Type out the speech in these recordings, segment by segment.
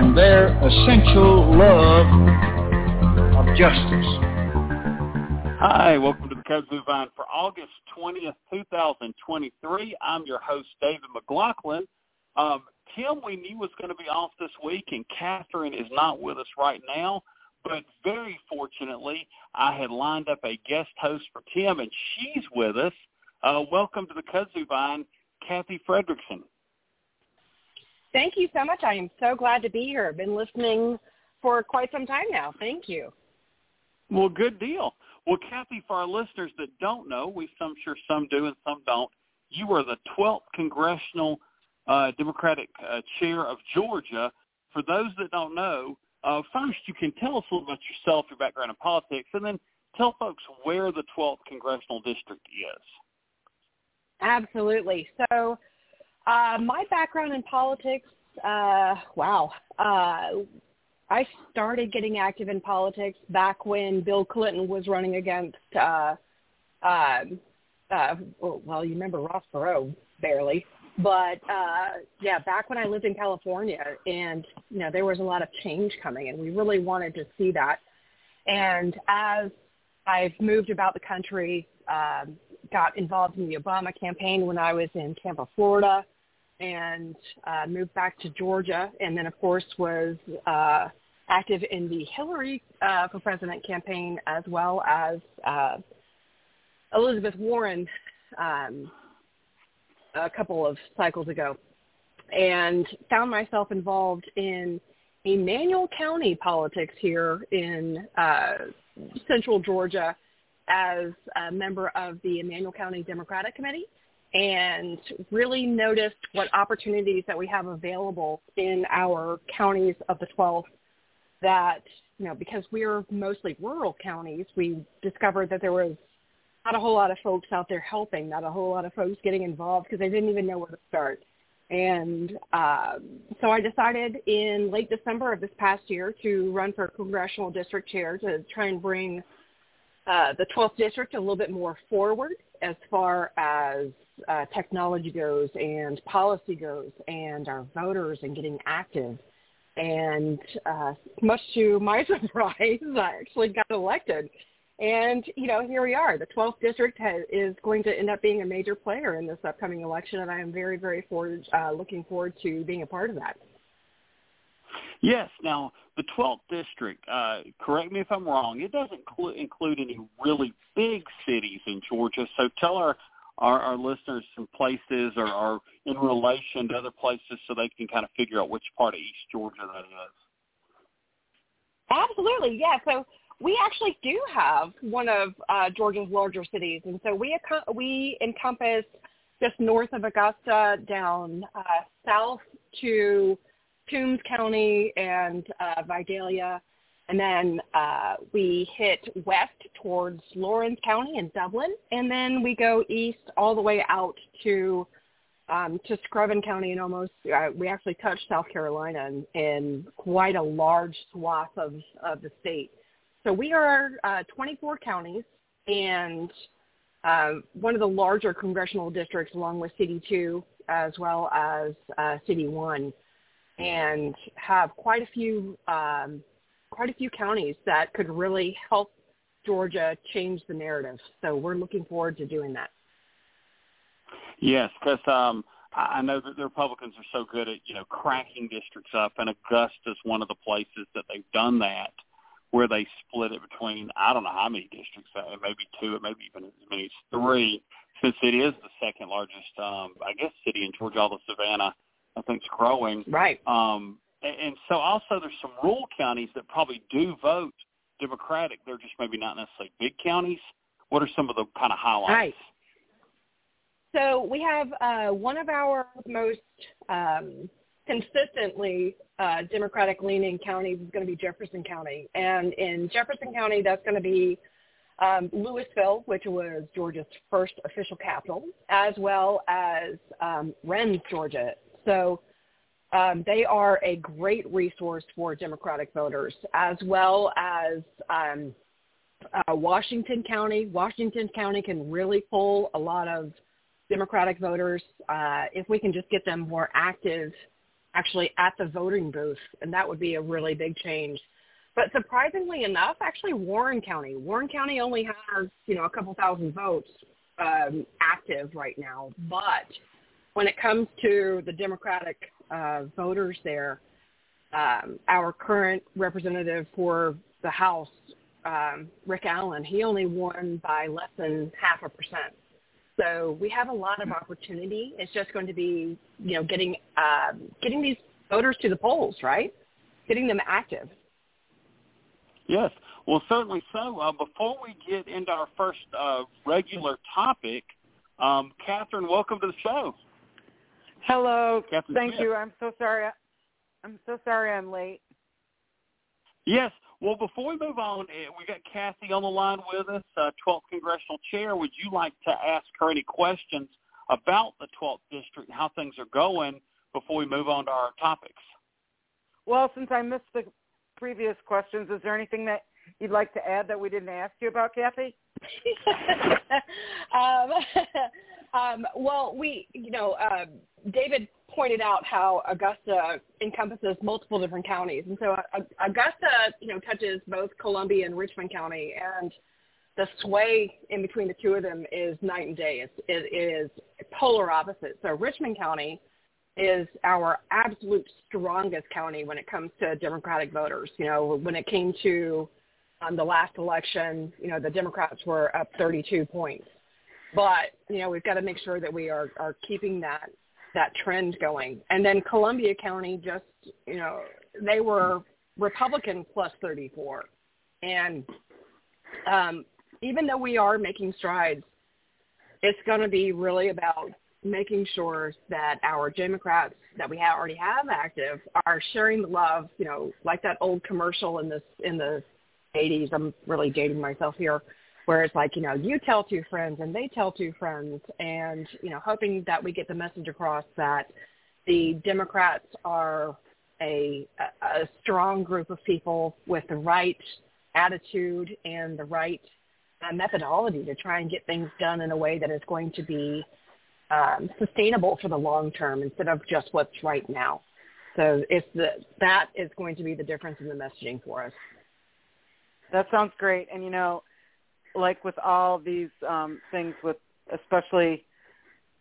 and their essential love of justice. Hi, welcome to the Kudzu Vine for August 20th, 2023. I'm your host, David McLaughlin. Um, Tim, we knew was going to be off this week, and Catherine is not with us right now. But very fortunately, I had lined up a guest host for Tim, and she's with us. Uh, welcome to the Kudzu Vine, Kathy Fredrickson. Thank you so much. I am so glad to be here. I've been listening for quite some time now. Thank you. Well, good deal. Well, Kathy, for our listeners that don't know, we I'm sure some do and some don't. You are the 12th congressional uh, Democratic uh, chair of Georgia. For those that don't know, uh, first you can tell us a little about yourself, your background in politics, and then tell folks where the 12th congressional district is. Absolutely. So, uh, my background in politics, uh, wow. Uh, I started getting active in politics back when Bill Clinton was running against, uh, uh, uh, well, you remember Ross Perot, barely. But uh, yeah, back when I lived in California, and you know there was a lot of change coming, and we really wanted to see that. And as I've moved about the country, um, got involved in the Obama campaign when I was in Tampa, Florida, and uh, moved back to Georgia, and then of course was uh, active in the Hillary uh, for President campaign as well as uh, Elizabeth Warren um, a couple of cycles ago, and found myself involved in Emanuel County politics here in uh, central Georgia as a member of the Emanuel County Democratic Committee and really noticed what opportunities that we have available in our counties of the 12 that, you know, because we're mostly rural counties, we discovered that there was not a whole lot of folks out there helping, not a whole lot of folks getting involved because they didn't even know where to start. And um, so I decided in late December of this past year to run for congressional district chair to try and bring uh, the 12th district a little bit more forward as far as uh, technology goes and policy goes and our voters and getting active. And uh, much to my surprise, I actually got elected. And, you know, here we are. The 12th district has, is going to end up being a major player in this upcoming election, and I am very, very forward, uh, looking forward to being a part of that. Yes. Now, the 12th district, uh, correct me if I'm wrong, it doesn't cl- include any really big cities in Georgia. So tell our, our, our listeners some places or, in relation to other places so they can kind of figure out which part of East Georgia that is. Absolutely, yeah. So we actually do have one of uh, Georgia's larger cities, and so we we encompass just north of Augusta down uh, south to Toombs County and uh, Vidalia, and then uh, we hit west towards Laurens County and Dublin, and then we go east all the way out to um, to Screven County and almost uh, we actually touch South Carolina in, in quite a large swath of of the state. So we are uh, 24 counties and uh, one of the larger congressional districts along with CD2 as well as uh, CD1 and have quite a few um, quite a few counties that could really help Georgia change the narrative. So we're looking forward to doing that. Yes, because um, I know that the Republicans are so good at you know cracking districts up, and Augusta is one of the places that they've done that, where they split it between I don't know how many districts, uh, maybe two, it maybe even as many as three, since it is the second largest, um, I guess, city in Georgia. the Savannah, I think, is growing. Right. Um, and, and so also there's some rural counties that probably do vote Democratic. They're just maybe not necessarily big counties. What are some of the kind of highlights? Right. So we have uh, one of our most um, consistently uh, Democratic-leaning counties is going to be Jefferson County, and in Jefferson County, that's going to be um, Louisville, which was Georgia's first official capital, as well as um, Wrens, Georgia. So um, they are a great resource for Democratic voters, as well as um, uh, Washington County. Washington County can really pull a lot of Democratic voters uh, if we can just get them more active actually at the voting booth, and that would be a really big change. But surprisingly enough, actually Warren County, Warren County only has, you know, a couple thousand votes um, active right now. But when it comes to the Democratic uh, voters there, um, our current representative for the House, um, Rick Allen, he only won by less than half a percent. So we have a lot of opportunity. It's just going to be, you know, getting um, getting these voters to the polls, right? Getting them active. Yes, well, certainly so. Uh, before we get into our first uh, regular topic, um, Catherine, welcome to the show. Hello. Catherine Thank Smith. you. I'm so sorry. I'm so sorry I'm late. Yes. Well, before we move on, eh, we got Kathy on the line with us, uh, 12th Congressional Chair. Would you like to ask her any questions about the 12th District and how things are going before we move on to our topics? Well, since I missed the previous questions, is there anything that you'd like to add that we didn't ask you about, Kathy? um, um, well, we, you know, uh, David pointed out how Augusta encompasses multiple different counties, and so uh, Augusta, you know, touches both Columbia and Richmond County, and the sway in between the two of them is night and day. It's, it is polar opposite. So Richmond County is our absolute strongest county when it comes to Democratic voters. You know, when it came to um, the last election, you know, the Democrats were up 32 points. But, you know, we've got to make sure that we are, are keeping that, that trend going. And then Columbia County just, you know, they were Republican plus 34. And um, even though we are making strides, it's going to be really about making sure that our Democrats that we have already have active are sharing the love, you know, like that old commercial in this in the 80s. I'm really dating myself here, where it's like, you know, you tell two friends and they tell two friends, and you know, hoping that we get the message across that the Democrats are a a strong group of people with the right attitude and the right uh, methodology to try and get things done in a way that is going to be um, sustainable for the long term instead of just what's right now. So it's the, that is going to be the difference in the messaging for us. That sounds great. And you know, like with all these um, things, with especially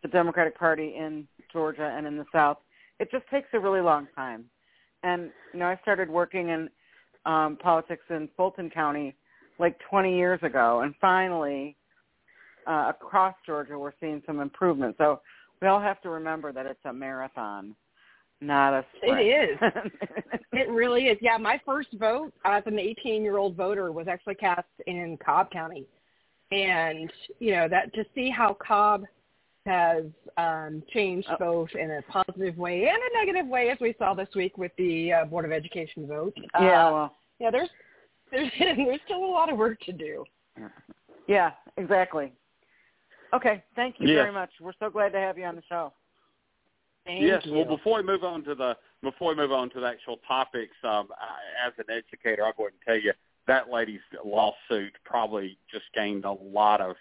the Democratic Party in Georgia and in the South, it just takes a really long time. And you know, I started working in um, politics in Fulton County like 20 years ago, and finally, uh, across Georgia, we're seeing some improvement. So we all have to remember that it's a marathon, not a sprint. It is. it really is. Yeah, my first vote as an 18-year-old voter was actually cast in Cobb County, and you know that to see how Cobb has um, changed Oh. both in a positive way and a negative way, as we saw this week with the uh, Board of Education vote. yeah, Uh, well, yeah, there's there's there's still a lot of work to do. yeah, exactly. Okay, thank you Yes. very much. We're so glad to have you on the show. Thank yes. you. Well, before we move on to the before we move on to the actual topics, um, I, as an educator, I'll go ahead and tell you that lady's lawsuit probably just gained a lot of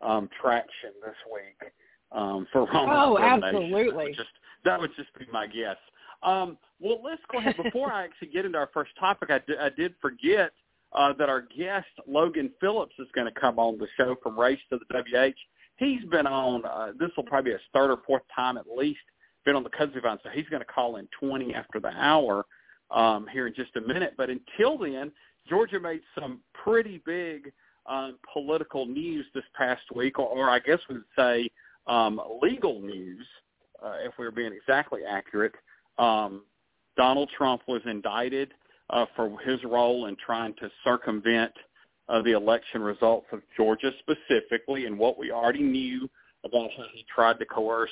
um, traction this week um, for wrong Oh, absolutely. That would just that would just be my guess. Um, well, let's go ahead. Before I actually get into our first topic, I, di- I did forget uh, that our guest Logan Phillips is going to come on the show from Race to the WH. He's been on. Uh, this will probably be his third or fourth time at least. Been on the Kudzu Vine, so he's going to call in twenty after the hour um, here in just a minute. But until then, Georgia made some pretty big um, political news this past week, or, or I guess we would say um, legal news, uh, if we were being exactly accurate. Um, Donald Trump was indicted uh, for his role in trying to circumvent uh, the election results of Georgia specifically, and what we already knew about how he tried to coerce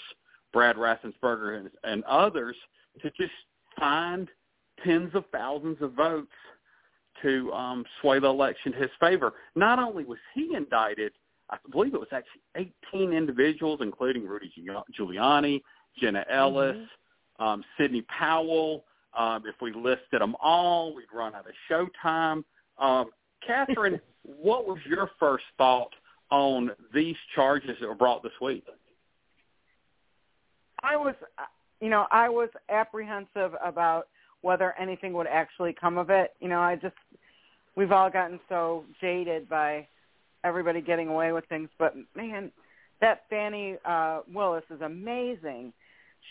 Brad Raffensperger and, and others. to just find tens of thousands of votes to um, sway the election in his favor. Not only was he indicted, I believe it was actually 18 individuals, including Rudy Giuliani, Jenna Ellis, mm-hmm. um, Sidney Powell. Um, if we listed them all, we'd run out of showtime. Um, Catherine, what was your first thought on these charges that were brought this week? I was, you know, I was apprehensive about whether anything would actually come of it. You know, I just we've all gotten so jaded by everybody getting away with things, but man, that Fani uh Willis is amazing.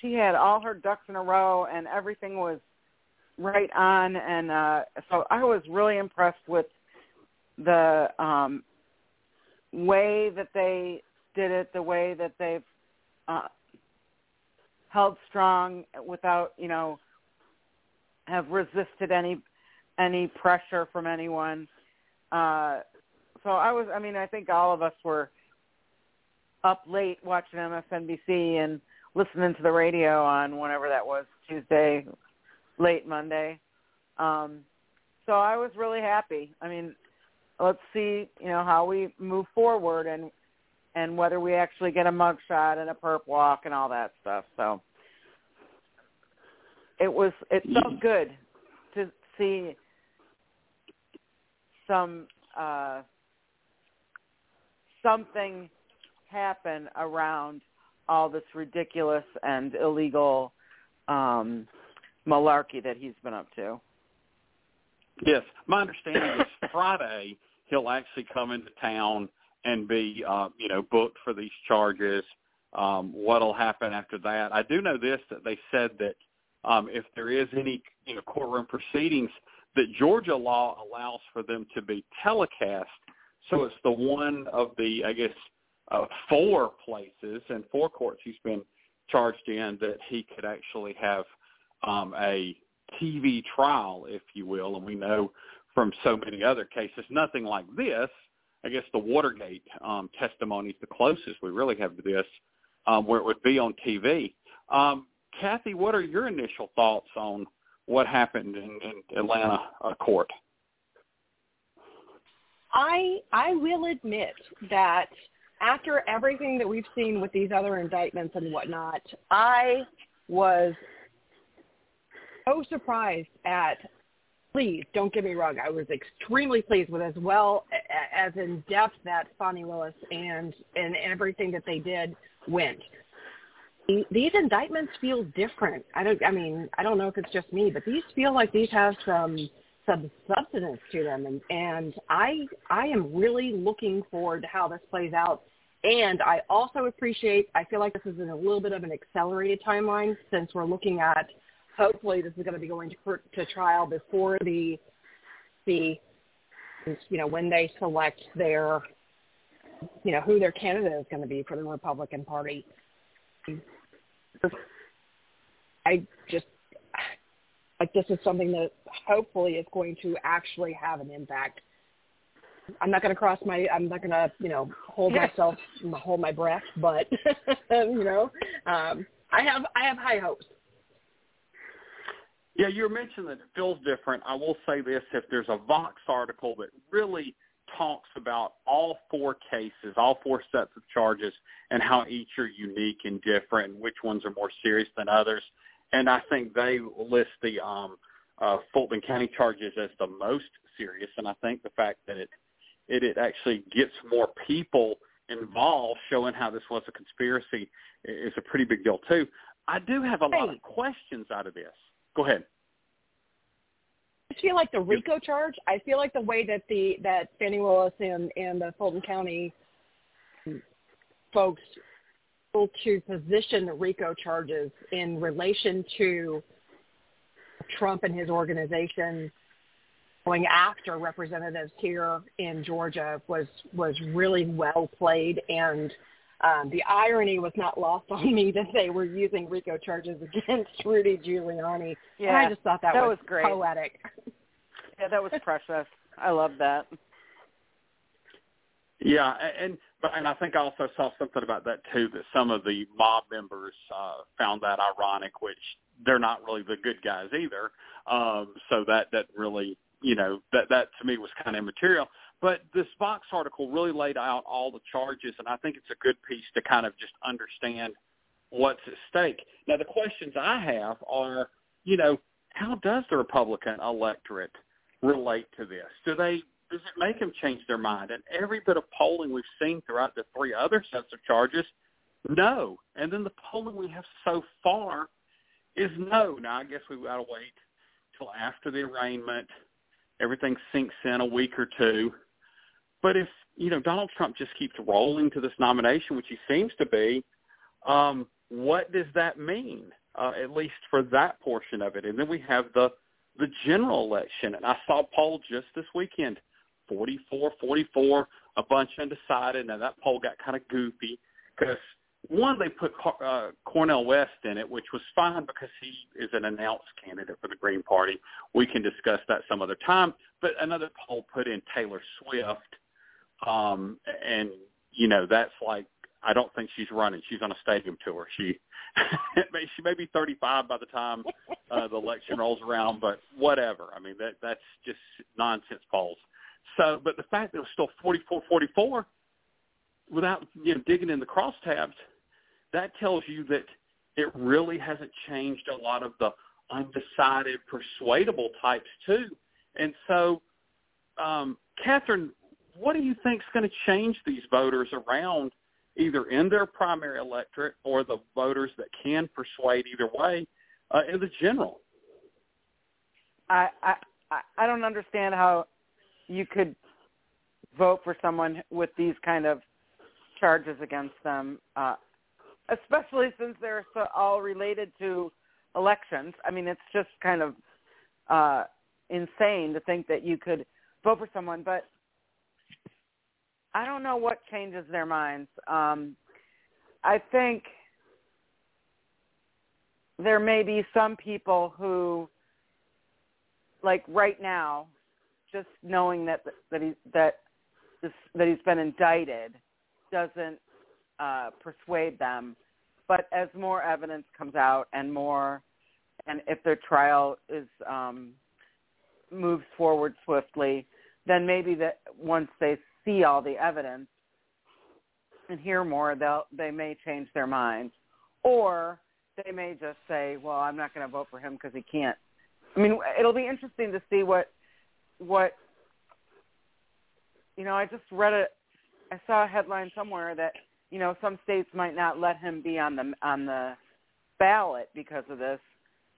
She had all her ducks in a row and everything was right on and uh so I was really impressed with the um way that they did it, the way that they've uh held strong without, you know, have resisted any any pressure from anyone. Uh, so I was, I mean, I think all of us were up late watching MSNBC and listening to the radio on whenever that was Tuesday, late Monday. Um, so I was really happy. I mean, let's see, you know, how we move forward and and whether we actually get a mugshot and a perp walk and all that stuff. So it was it felt good to see some uh something happen around all this ridiculous and illegal um malarkey that he's been up to. Yes, my understanding is Friday he'll actually come into town and be uh, you know booked for these charges. Um, what'll happen after that? I do know this that they said that um, if there is any you know courtroom proceedings, that Georgia law allows for them to be telecast. So it's the one of the I guess uh, four places and four courts he's been charged in that he could actually have um, a TV trial, if you will. And we know from so many other cases, nothing like this. I guess the Watergate um, testimony is the closest we really have to this, um, where it would be on TV. Um, Kathy, what are your initial thoughts on what happened in, in Atlanta uh, court? I I will admit that after everything that we've seen with these other indictments and whatnot, I was so surprised at. Please don't get me wrong. I was extremely pleased with as well as in depth that Fani Willis and and everything that they did went these indictments feel different. I don't. I mean, I don't know if it's just me, but these feel like these have some some substance to them, and and I I am really looking forward to how this plays out. And I also appreciate. I feel like this is in a little bit of an accelerated timeline since we're looking at. Hopefully, this is going to be going to to trial before the the you know when they select their you know who their candidate is going to be for the Republican Party. I just like this is something that hopefully is going to actually have an impact. I'm not going to cross my, I'm not going to, you know, hold myself, hold my breath, but you know, um, I have, I have high hopes. Yeah, you mentioned that it feels different. I will say this: if there's a Vox article that really talks about all four cases, all four sets of charges, and how each are unique and different, and which ones are more serious than others. And I think they list the um, uh, Fulton County charges as the most serious. And I think the fact that it it, it actually gets more people involved, showing how this was a conspiracy, is a pretty big deal too. I do have a lot of questions out of this. Go ahead. I feel like the RICO charge. I feel like the way that the that Fani Willis and and the Fulton County folks able to position the RICO charges in relation to Trump and his organization going after representatives here in Georgia was was really well played and um, the irony was not lost on me that they were using RICO charges against Rudy Giuliani. Yeah, and I just thought that, that was, was great. poetic. Yeah, that was precious. I love that. Yeah, and but and I think I also saw something about that too that some of the mob members uh, found that ironic, which they're not really the good guys either. Um, so that that really, you know, that that to me was kind of immaterial. But this Vox article really laid out all the charges, and I think it's a good piece to kind of just understand what's at stake. Now, the questions I have are, you know, how does the Republican electorate relate to this? Do they does it make them change their mind? And every bit of polling we've seen throughout the three other sets of charges, no. And then the polling we have so far is no. Now I guess we've got to wait till after the arraignment, everything sinks in a week or two. But if you know Donald Trump just keeps rolling to this nomination, which he seems to be, um, what does that mean? Uh, at least for that portion of it, and then we have the the general election. And I saw a poll just this weekend, 44, 44, a bunch undecided. Now that poll got kind of goofy because one, they put uh, Cornel West in it, which was fine because he is an announced candidate for the Green Party. We can discuss that some other time. But another poll put in Taylor Swift, um, and you know that's like I don't think she's running. She's on a stadium tour. She she may be 35 by the time uh, the election rolls around, but whatever. I mean that that's just nonsense polls. So, but the fact that it was still 44 44 without you know digging in the crosstabs that tells you that it really hasn't changed a lot of the undecided, persuadable types too. And so, um, Catherine, what do you think is going to change these voters around either in their primary electorate or the voters that can persuade either way uh, in the general? I, I I don't understand how you could vote for someone with these kind of charges against them. Uh, especially since they're so all related to elections. I mean, it's just kind of uh, insane to think that you could vote for someone, but I don't know what changes their minds. Um, I think there may be some people who, like right now, just knowing that that he that that he's been indicted doesn't uh, persuade them. But as more evidence comes out and more, and if their trial is um, moves forward swiftly, then maybe that once they see all the evidence and hear more, they'll they may change their minds, or they may just say, "Well, I'm not going to vote for him because he can't." I mean, it'll be interesting to see what what you know. I just read a, I saw a headline somewhere that you know, some states might not let him be on the on the ballot because of this.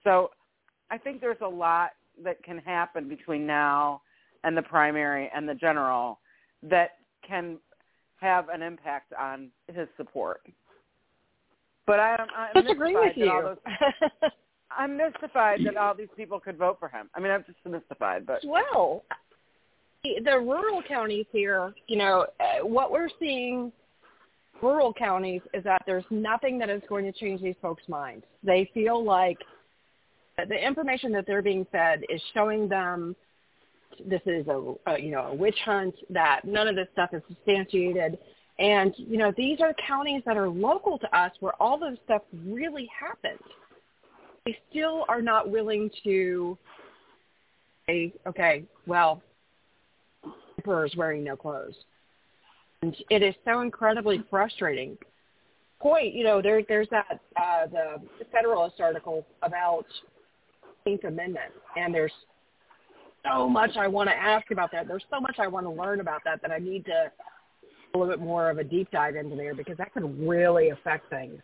So I think there's a lot that can happen between now and the primary and the general that can have an impact on his support. But I, I'm disagree with you. Those, I'm mystified that all these people could vote for him. I mean, I'm just mystified. But well, the rural counties here, you know, uh, what we're seeing rural counties is that there's nothing that is going to change these folks' minds. They feel like the information that they're being fed is showing them this is a, a you know a witch hunt that none of this stuff is substantiated. And you know these are counties that are local to us where all this stuff really happened. They still are not willing to say okay well emperor is wearing no clothes. And it is so incredibly frustrating. Point, you know, there, there's that uh, the Federalist article about 18th Amendment, and there's so much I want to ask about that. There's so much I want to learn about that that I need to a little bit more of a deep dive into there because that could really affect things.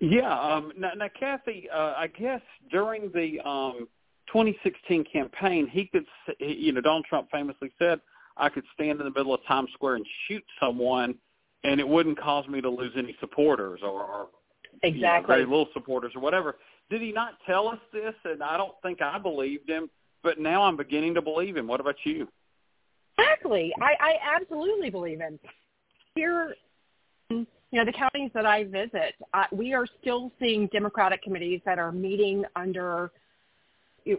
Yeah. Um, now, now, Kathy, uh, I guess during the um, 2016 campaign, he could, you know, Donald Trump famously said, I could stand in the middle of Times Square and shoot someone, and it wouldn't cause me to lose any supporters or, or exactly you know, very little supporters or whatever. Did he not tell us this? And I don't think I believed him, but now I'm beginning to believe him. What about you? Exactly. I, I absolutely believe him. Here, you know, the counties that I visit, uh, we are still seeing Democratic committees that are meeting under –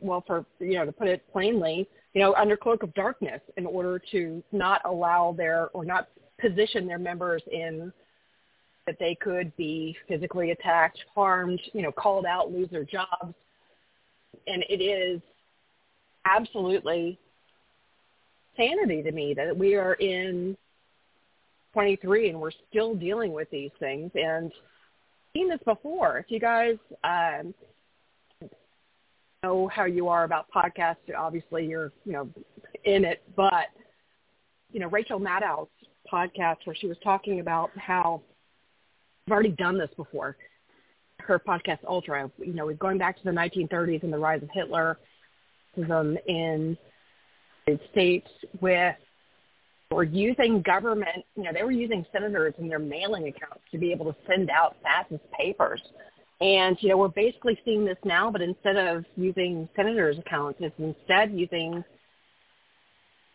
well, for you know, to put it plainly, you know, under cloak of darkness in order to not allow their or not position their members in that they could be physically attacked, harmed, you know, called out, lose their jobs. And it is absolutely sanity to me that we are in 23 and we're still dealing with these things and seen this before. If you guys um, know how you are about podcasts, obviously you're, you know, in it, but, you know, Rachel Maddow's podcast where she was talking about how I've already done this before. Her podcast Ultra, you know, we're going back to the 1930s and the rise of Hitler um, in the United States with or using government, you know, they were using senators and their mailing accounts to be able to send out fascist papers. And, you know, we're basically seeing this now, but instead of using senators' accounts, it's instead using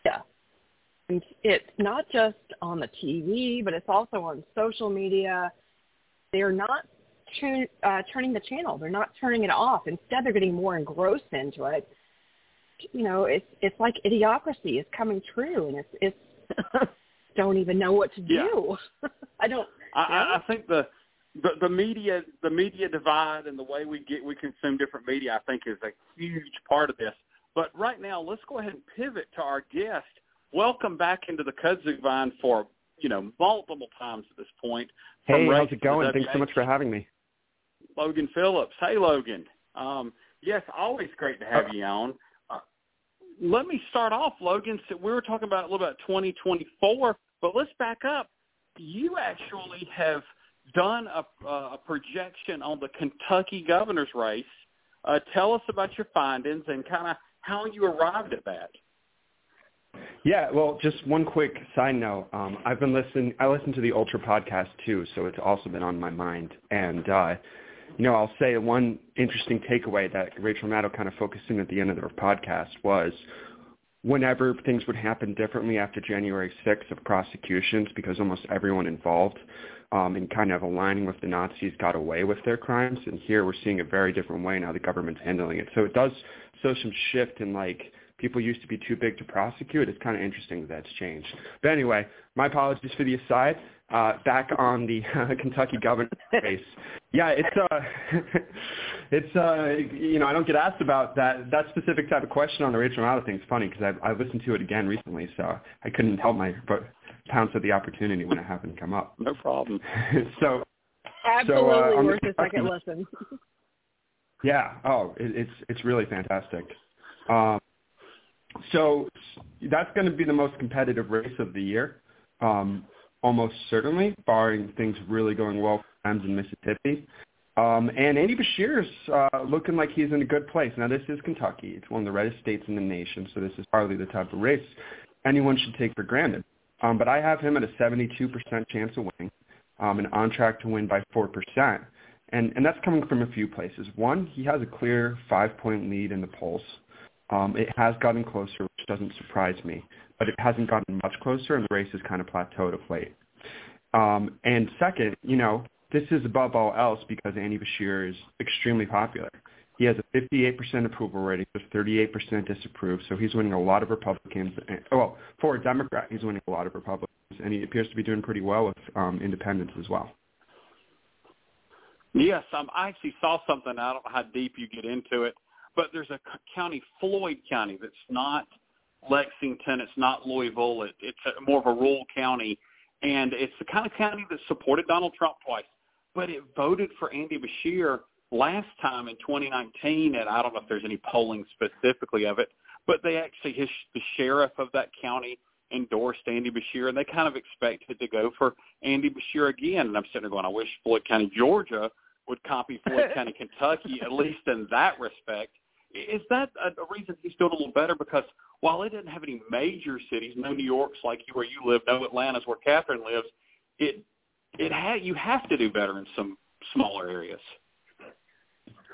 yeah. And it's not just on the TV, but it's also on social media they're not turn, uh, turning the channel. They're not turning it off. Instead, they're getting more engrossed into it. You know, it's it's like idiocracy is coming true, and it's it's don't even know what to do. Yeah. I don't. I, I think the, the the media the media divide and the way we get we consume different media, I think, is a huge part of this. But right now, let's go ahead and pivot to our guest. Welcome back into the Kudzu Vine for you know multiple times at this point. Hey, how's it going? Thanks so much for having me. Logan Phillips. Hey, Logan. Um, yes, always great to have you on. Uh, let me start off, Logan. So we were talking about a little about 2024, but let's back up. You actually have done a, uh, a projection on the Kentucky governor's race. Uh, tell us about your findings and kind of how you arrived at that. Yeah, well, just one quick side note. Um, I've been listening. I listen to the Ultra podcast too, so it's also been on my mind. And uh, you know, I'll say one interesting takeaway that Rachel Maddow kind of focused in at the end of their podcast was whenever things would happen differently after January 6th of prosecutions, because almost everyone involved um, in kind of aligning with the Nazis got away with their crimes, and here we're seeing a very different way now the government's handling it. So it does show some shift in like people used to be too big to prosecute. It's kind of interesting that that's changed. But anyway, my apologies for the aside. Uh, back on the uh, Kentucky governor race. Yeah, it's uh, it's uh, you know I don't get asked about that that specific type of question on the Rachel Maddow thing. It's funny because I I listened to it again recently, so I couldn't help my but pounce at the opportunity when it happened to come up. No problem. so absolutely so, uh, worth a second listen. yeah. Oh, it, it's it's really fantastic. Um, so that's going to be the most competitive race of the year, um, almost certainly, barring things really going well for Times in Mississippi. Um, and Andy Beshear's uh, looking like he's in a good place. Now, this is Kentucky. It's one of the reddest states in the nation, so this is hardly the type of race anyone should take for granted. Um, but I have him at a 72% chance of winning um, and on track to win by 4%. And, and that's coming from a few places. One, he has a clear five-point lead in the polls. Um, it has gotten closer, which doesn't surprise me, but it hasn't gotten much closer, and the race has kind of plateaued of late. Um, and second, you know, this is above all else because Andy Beshear is extremely popular. He has a 58% approval rating, with 38% disapprove, so he's winning a lot of Republicans. And, well, for a Democrat, he's winning a lot of Republicans, and he appears to be doing pretty well with um, independents as well. Yes, um, I actually saw something. I don't know how deep you get into it but there's a county, Floyd County, that's not Lexington, it's not Louisville, it, it's a, more of a rural county, and it's the kind of county that supported Donald Trump twice, but it voted for Andy Beshear last time in 2019, and I don't know if there's any polling specifically of it, but they actually, his, the sheriff of that county endorsed Andy Beshear, and they kind of expected to go for Andy Beshear again. And I'm sitting there going, I wish Floyd County, Georgia would copy Floyd County, Kentucky, at least in that respect. Is that a, reason he's doing a little better? Because while it didn't have any major cities, no New York's like where you live, no Atlanta's where Catherine lives, it it had you have to do better in some smaller areas.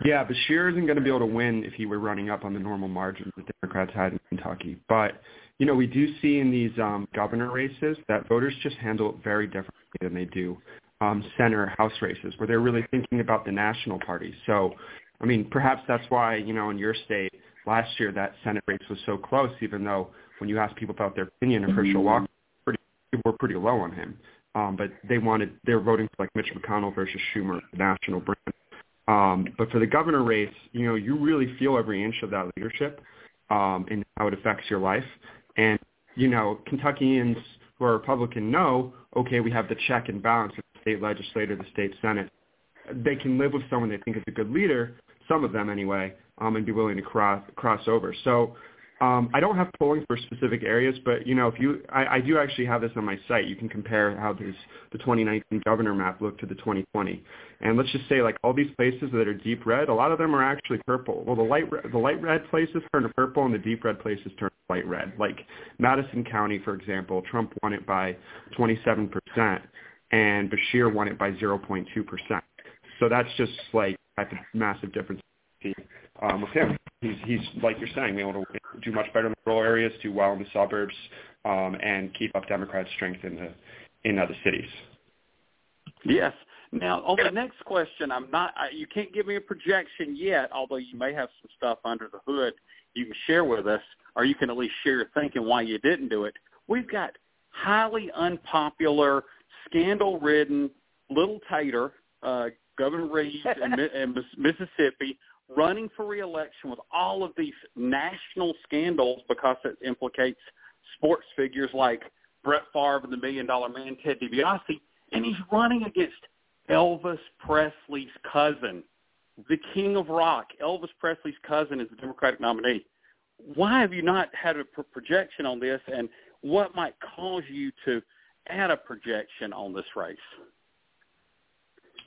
Yeah, Beshear isn't going to be able to win if he were running up on the normal margins the Democrats had in Kentucky. But you know, we do see in these um, governor races that voters just handle it very differently than they do um, Senate House races, where they're really thinking about the national party. So I mean, perhaps that's why, you know, in your state last year that Senate race was so close, even though when you ask people about their opinion of Herschel Walker, pretty, were pretty low on him. Um, but they wanted they're voting for like Mitch McConnell versus Schumer, the national brand. Um, but for the governor race, you know, you really feel every inch of that leadership um, and how it affects your life. And you know, Kentuckians who are Republican know, okay, we have the check and balance of the state legislature, the state senate. They can live with someone they think is a good leader, some of them anyway, um, and be willing to cross cross over. So um, I don't have polling for specific areas, but you know, if you, I, I do actually have this on my site. You can compare how this, the 2019 governor map looked to the 2020, and let's just say like all these places that are deep red, a lot of them are actually purple. Well, the light the light red places turn to purple, and the deep red places turn to light red. Like Madison County, for example, Trump won it by 27 percent, and Beshear won it by 0.2 percent. So that's just like a massive difference um, with him. He's, he's like you're saying, able to do much better in the rural areas, do well in the suburbs, um, and keep up Democrat strength in the in other cities. Yes. Now, on the next question, I'm not. I, you can't give me a projection yet, although you may have some stuff under the hood you can share with us, or you can at least share your thinking why you didn't do it. We've got highly unpopular, scandal-ridden little tater, uh, Governor Reeves in, in Mississippi, running for reelection with all of these national scandals because it implicates sports figures like Brett Favre and the Million Dollar Man, Ted DiBiase, and he's running against Elvis Presley's cousin, the king of rock. Elvis Presley's cousin is the Democratic nominee. Why have you not had a projection on this, and what might cause you to add a projection on this race?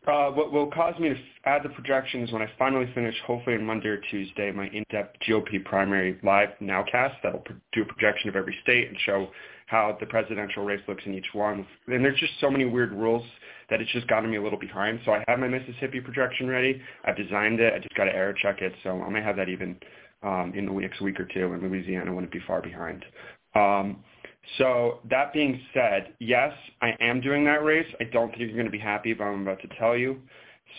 Uh, what will cause me to add the projections when I finally finish, hopefully on Monday or Tuesday, my in-depth GOP primary live nowcast that will do a projection of every state and show how the presidential race looks in each one. And there's just so many weird rules that it's just gotten me a little behind. So I have my Mississippi projection ready. I've designed it. I just got to error check it. So I may have that even um, in the next week or two, and Louisiana wouldn't be far behind. Um, so that being said, yes, I am doing that race. I don't think you're going to be happy about what I'm about to tell you.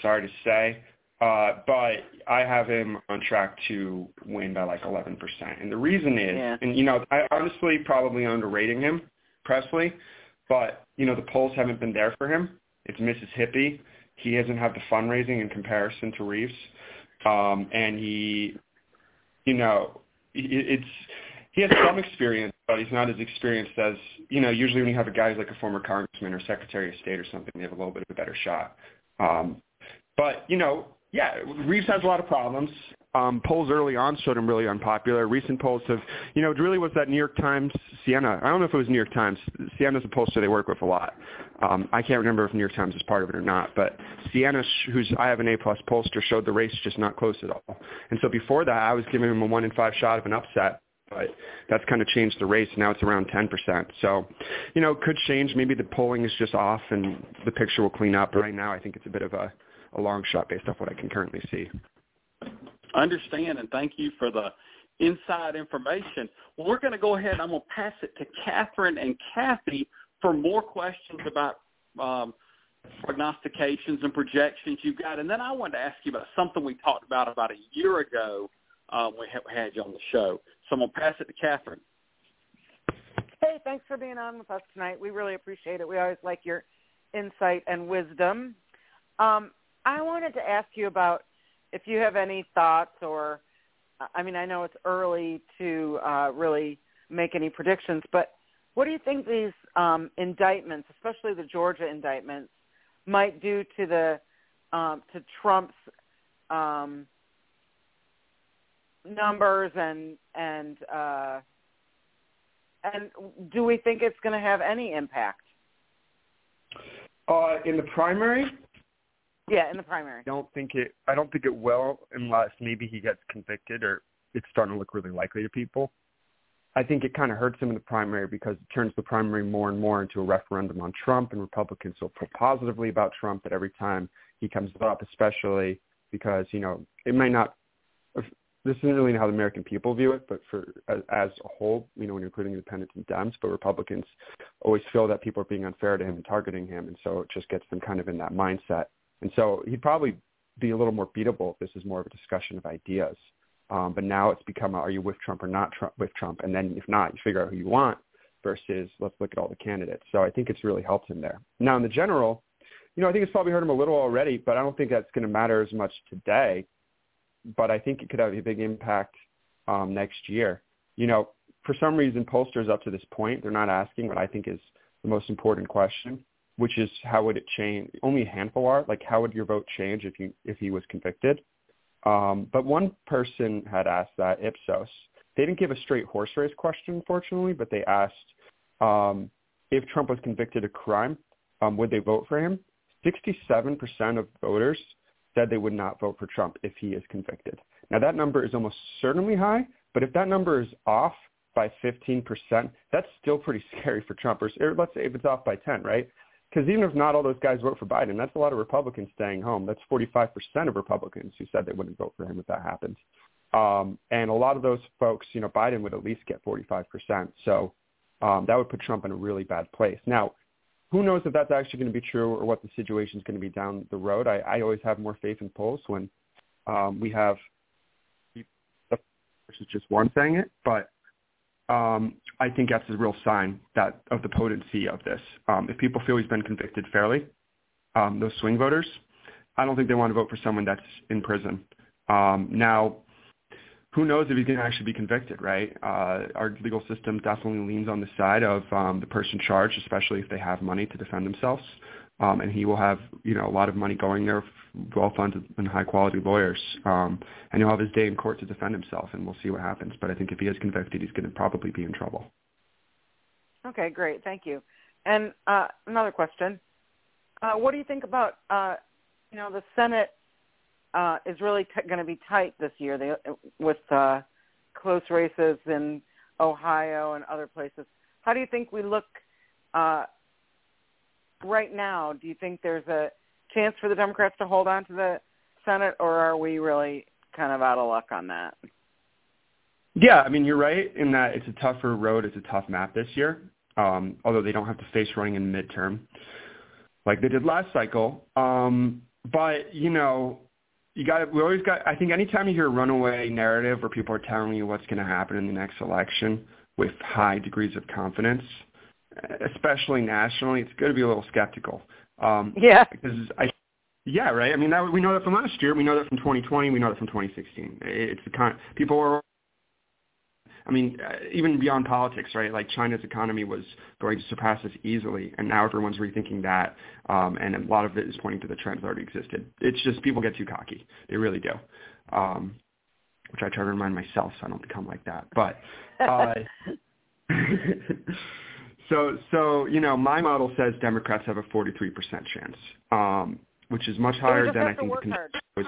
Sorry to say. Uh, but I have him on track to win by like 11%. And the reason is, yeah. and you know, I honestly probably underrating him, Presley, but you know, the polls haven't been there for him. It's Mississippi. He doesn't have the fundraising in comparison to Reeves. Um, and he, you know, it's, he has some experience, but he's not as experienced as you know. Usually, when you have a guy who's like a former congressman or secretary of state or something, they have a little bit of a better shot. Um, but you know, yeah, Reeves has a lot of problems. Um, polls early on showed him really unpopular. Recent polls have, you know, it really was that New York Times, Siena. I don't know if it was New York Times. Siena's a pollster they work with a lot. Um, I can't remember if New York Times is part of it or not. But Siena, who's I have an A plus pollster, showed the race just not close at all. And so before that, I was giving him a one in five shot of an upset but that's kind of changed the race. Now it's around 10%. So, you know, it could change. Maybe the polling is just off and the picture will clean up. But right now I think it's a bit of a, a long shot based off what I can currently see. Understand, and thank you for the inside information. Well, we're going to go ahead. I'm going to pass it to Catherine and Kathy for more questions about um, prognostications and projections you've got. And then I wanted to ask you about something we talked about about a year ago um, we had you on the show. So I'm going to pass it to Catherine. Hey, thanks for being on with us tonight. We really appreciate it. We always like your insight and wisdom. Um, I wanted to ask you about if you have any thoughts or, I mean, I know it's early to uh, really make any predictions, but what do you think these um, indictments, especially the Georgia indictments, might do to the um, to Trump's um, numbers and and uh, and do we think it's going to have any impact? Uh, in the primary? Yeah, in the primary. I don't think it. I don't think it will, unless maybe he gets convicted or it's starting to look really likely to people. I think it kind of hurts him in the primary because it turns the primary more and more into a referendum on Trump, and Republicans will feel positively about Trump at every time he comes up, especially because you know it might not this isn't really how the American people view it, but for as, as a whole, you know, when you're including independents and Dems, but Republicans always feel that people are being unfair to him and targeting him, and so it just gets them kind of in that mindset. And so he'd probably be a little more beatable if this is more of a discussion of ideas. Um, but now it's become, a, are you with Trump or not Trump, with Trump? And then if not, you figure out who you want. versus let's look at all the candidates. So I think it's really helped him there. Now in the general, you know, I think it's probably hurt him a little already, but I don't think that's going to matter as much today. But I think it could have a big impact um, next year. You know, for some reason, pollsters up to this point, they're not asking what I think is the most important question, which is how would it change? Only a handful are. Like, how would your vote change if you if he was convicted? Um, but one person had asked that Ipsos. They didn't give a straight horse race question, unfortunately, but they asked um, if Trump was convicted of crime, um, would they vote for him? 67% of voters said they would not vote for Trump if he is convicted. Now that number is almost certainly high, but if that number is off by 15%, that's still pretty scary for Trump. Or let's say if it's off by 10, right? Because even if not all those guys vote for Biden, that's a lot of Republicans staying home. That's 45% of Republicans who said they wouldn't vote for him if that happens. Um, and a lot of those folks, you know, Biden would at least get 45%. So um, that would put Trump in a really bad place. Now, who knows if that's actually going to be true or what the situation is going to be down the road. I, I always have more faith in polls when um, we have versus just one saying it, but um, I think that's a real sign that of the potency of this. Um, if people feel he's been convicted fairly, um, those swing voters, I don't think they want to vote for someone that's in prison. Um, now, who knows if he's going to actually be convicted, right? Uh, our legal system definitely leans on the side of um, the person charged, especially if they have money to defend themselves. Um, and he will have, you know, a lot of money going there, well-funded and high-quality lawyers. Um, and he'll have his day in court to defend himself, and we'll see what happens. But I think if he is convicted, he's going to probably be in trouble. Okay, great. Thank you. And uh, another question. Uh, what do you think about, uh, you know, the Senate uh, is really t- going to be tight this year they, with uh, close races in Ohio and other places. How do you think we look uh, right now? Do you think there's a chance for the Democrats to hold on to the Senate, or are we really kind of out of luck on that? Yeah, I mean you're right in that it's a tougher road, it's a tough map this year. Um, although they don't have to face running in midterm like they did last cycle. Um, but you know, you got we always got I think anytime you hear a runaway narrative where people are telling you what's going to happen in the next election with high degrees of confidence, especially nationally, it's good to be a little skeptical. Um, yeah. Because I yeah, right. I mean, that, we know that from last year. We know that from 2020. We know that from 2016. It's the kind people are I mean, uh, even beyond politics, right? Like China's economy was going to surpass us easily, and now everyone's rethinking that, um, and a lot of it is pointing to the trends that already existed. It's just people get too cocky; they really do, um, which I try to remind myself so I don't become like that. But uh, so, so you know, my model says Democrats have a 43% chance, um, which is much higher than I think the.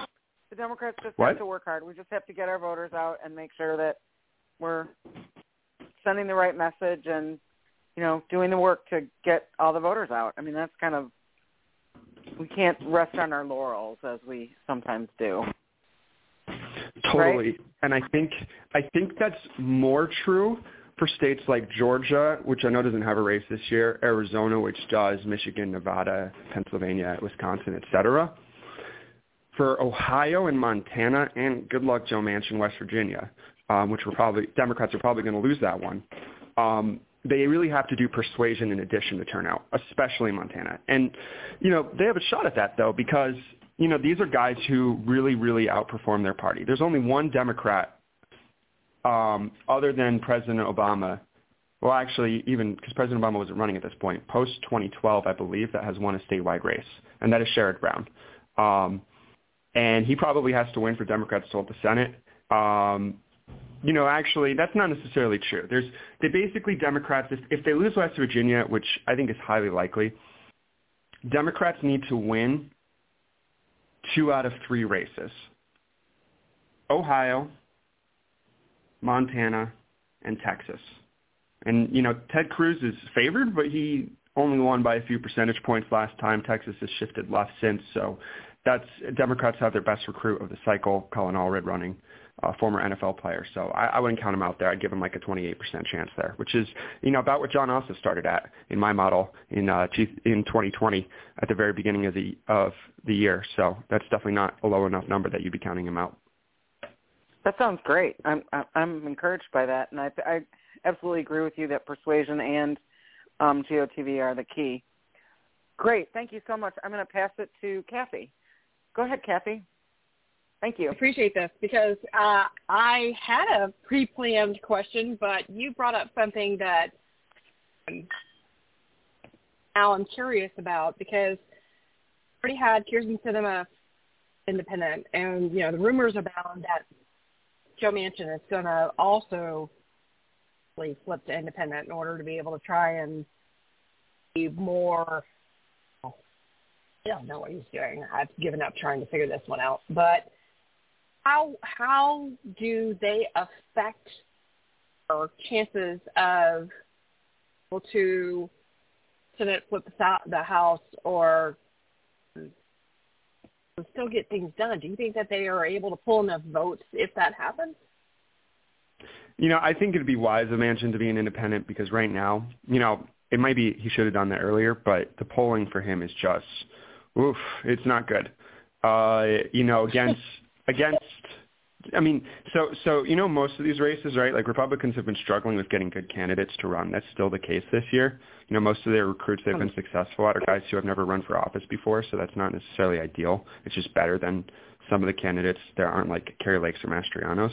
The Democrats just what? have to work hard. We just have to get our voters out and make sure that we're sending the right message and you know doing the work to get all the voters out. I mean that's kind of we can't rest on our laurels as we sometimes do. Totally. Right? And I think I think that's more true for states like Georgia, which I know doesn't have a race this year, Arizona, which does, Michigan, Nevada, Pennsylvania, Wisconsin, etc. For Ohio and Montana, and good luck, Joe Manchin, West Virginia, um, which we're probably Democrats are probably going to lose that one. Um, they really have to do persuasion in addition to turnout, especially in Montana. And you know they have a shot at that though because you know these are guys who really really outperform their party. There's only one Democrat um, other than President Obama. Well, actually, even because President Obama wasn't running at this point, post 2012, I believe that has won a statewide race, and that is Sherrod Brown. Um, and he probably has to win for Democrats to hold the Senate. Um, you know, actually, that's not necessarily true. There's they basically Democrats if, if they lose West Virginia, which I think is highly likely, Democrats need to win two out of three races. Ohio, Montana, and Texas. And you know, Ted Cruz is favored, but he only won by a few percentage points last time. Texas has shifted left since, so that's Democrats have their best recruit of the cycle, Colin Allred, running uh, former NFL player. So I, I wouldn't count him out there. I'd give him like a 28% chance there, which is you know about what Jon Ossoff started at in my model in uh, in 2020 at the very beginning of the of the year. So that's definitely not a low enough number that you'd be counting him out. That sounds great. I'm I'm encouraged by that, and I I absolutely agree with you that persuasion and um, GOTV are the key. Great, thank you so much. I'm going to pass it to Kathy. Go ahead, Kathy. Thank you. Appreciate this because uh, I had a pre-planned question, but you brought up something that um, now I'm curious about because I already had Kyrsten Sinema independent, and you know the rumors abound that Joe Manchin is going to also flip to independent in order to be able to try and be more. I don't know what he's doing. I've given up trying to figure this one out. But how how do they affect our chances of able to Senate flip the House or still get things done? Do you think that they are able to pull enough votes if that happens? You know, I think it'd be wise of Manchin to be an independent because right now, you know, it might be he should have done that earlier, but the polling for him is just, oof, it's not good. Uh, you know, against against I mean, so so you know most of these races, right? Like Republicans have been struggling with getting good candidates to run. That's still the case this year. You know, most of their recruits they've been successful at are guys who have never run for office before, so that's not necessarily ideal. It's just better than some of the candidates that aren't like Kari Lakes or Mastrianos.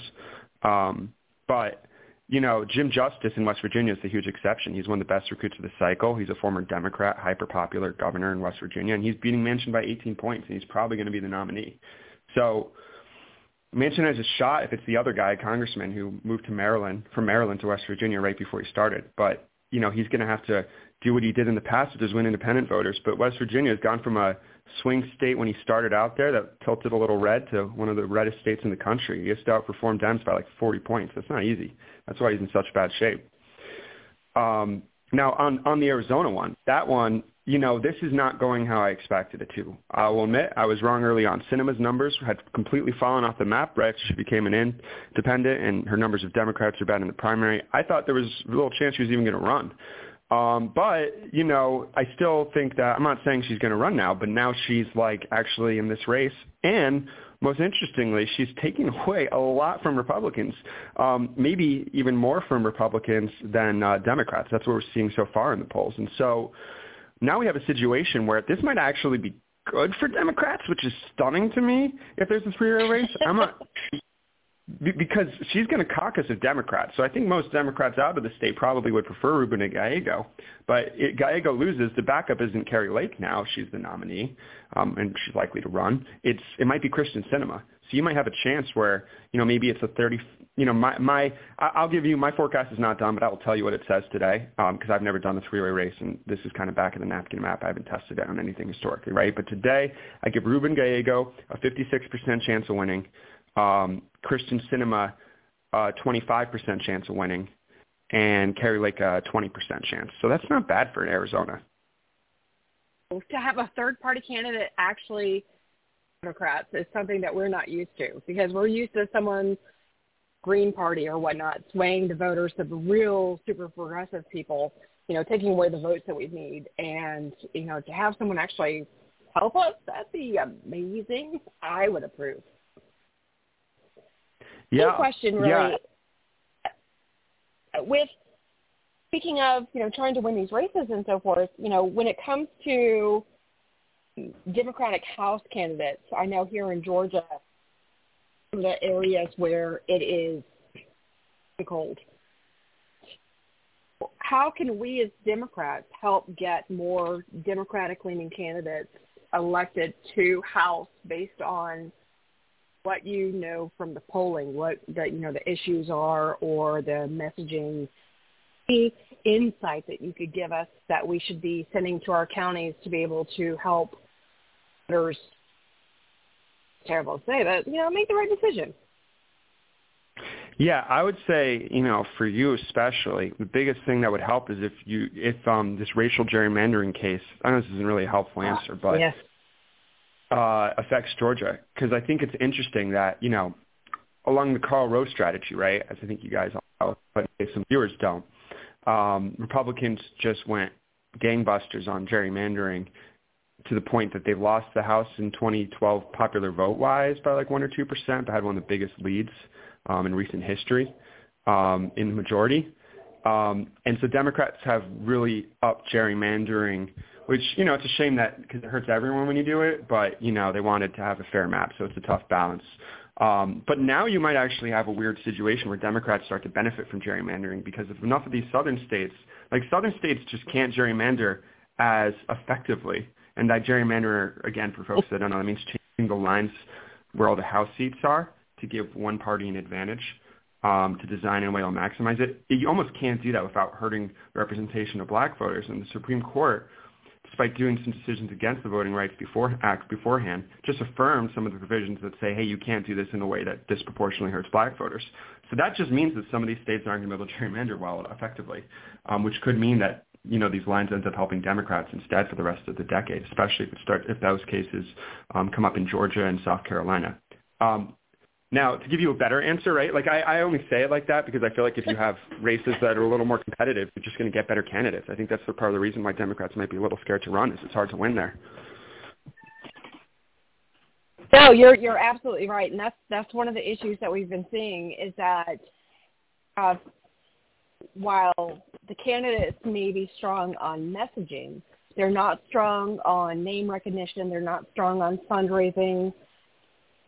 Um, but you know, Jim Justice in West Virginia is the huge exception. He's one of the best recruits of the cycle. He's a former Democrat, hyper popular governor in West Virginia, and he's beating Manchin by 18 points, and he's probably going to be the nominee. So Manchin has a shot if it's the other guy, congressman, who moved to Maryland from Maryland to West Virginia right before he started. But you know, he's going to have to do what he did in the past, which is win independent voters. But West Virginia has gone from a swing state when he started out there that tilted a little red to one of the reddest states in the country. He has to outperform Dems by like 40 points. That's not easy. That's why he's in such bad shape. Um, now on on the Arizona one, that one, you know, this is not going how I expected it to. I will admit I was wrong early on. Sinema's numbers had completely fallen off the map right she became an independent, and her numbers of Democrats are bad in the primary. I thought there was a little chance she was even going to run. Um, but you know, I still think that I'm not saying she's going to run now, but now she's like actually in this race, and most interestingly, she's taking away a lot from Republicans, um, maybe even more from Republicans than uh, Democrats. That's what we're seeing so far in the polls, and so now we have a situation where this might actually be good for Democrats, which is stunning to me. If there's a three-way race, I'm not because she's going to caucus of Democrats. So I think most Democrats out of the state probably would prefer Ruben to Gallego. But if Gallego loses, the backup isn't Kari Lake now. She's the nominee, um, and she's likely to run. It's it might be Kyrsten Sinema. So you might have a chance where you know maybe it's a 30. You know, my my I'll give you my forecast is not done, but I will tell you what it says today because um, I've never done a three-way race, and this is kind of back in the napkin map. I haven't tested it on anything historically, right? But today I give Ruben Gallego a 56% chance of winning um, Kyrsten Sinema uh, 25% chance of winning, and Kari Lake a 20% chance. So that's not bad for Arizona. To have a third-party candidate actually Democrats is something that we're not used to because we're used to someone Green Party or whatnot swaying the voters to real super progressive people, you know, taking away the votes that we need. And, you know, to have someone actually help us, that'd be amazing. I would approve. Yeah. question, really. Yeah. With speaking of, you know, trying to win these races and so forth, you know, when it comes to Democratic House candidates, I know here in Georgia, the areas where it is cold. How can we as Democrats help get more Democratic-leaning candidates elected to House based on what you know from the polling, what the you know the issues are, or the messaging, any insight that you could give us that we should be sending to our counties to be able to help voters. Terrible to say, but you know, make the right decision. Yeah, I would say, you know, for you especially, the biggest thing that would help is if you, if um, this racial gerrymandering case. I know this isn't really a helpful answer, but yes uh, affects Georgia because I think it's interesting that you know along the Karl Rove strategy, right? As I think you guys all know, but some viewers don't. Um, Republicans just went gangbusters on gerrymandering to the point that they lost the House in 2012 popular vote wise by like one or two percent, but had one of the biggest leads um, in recent history um, in the majority. Um, and so Democrats have really upped gerrymandering, which, you know, it's a shame that because it hurts everyone when you do it, but, you know, they wanted to have a fair map, so it's a tough balance. Um, but now you might actually have a weird situation where Democrats start to benefit from gerrymandering because of enough of these southern states, like southern states just can't gerrymander as effectively. And that gerrymander, again, for folks that don't know, that means changing the lines where all the House seats are to give one party an advantage um, to design in a way that'll maximize it. You almost can't do that without hurting representation of black voters. And the Supreme Court, despite doing some decisions against the Voting Rights before, Act beforehand, just affirmed some of the provisions that say, hey, you can't do this in a way that disproportionately hurts black voters. So that just means that some of these states aren't going to be able to gerrymander well effectively, um, which could mean that you know these lines end up helping Democrats instead for the rest of the decade, especially if start if those cases um, come up in Georgia and South Carolina. Um, now, to give you a better answer, right? Like I, I only say it like that because I feel like if you have races that are a little more competitive, you're just going to get better candidates. I think that's the part of the reason why Democrats might be a little scared to run is it's hard to win there. No, you're you're absolutely right, and that's that's one of the issues that we've been seeing is that uh, while the candidates may be strong on messaging, they're not strong on name recognition. They're not strong on fundraising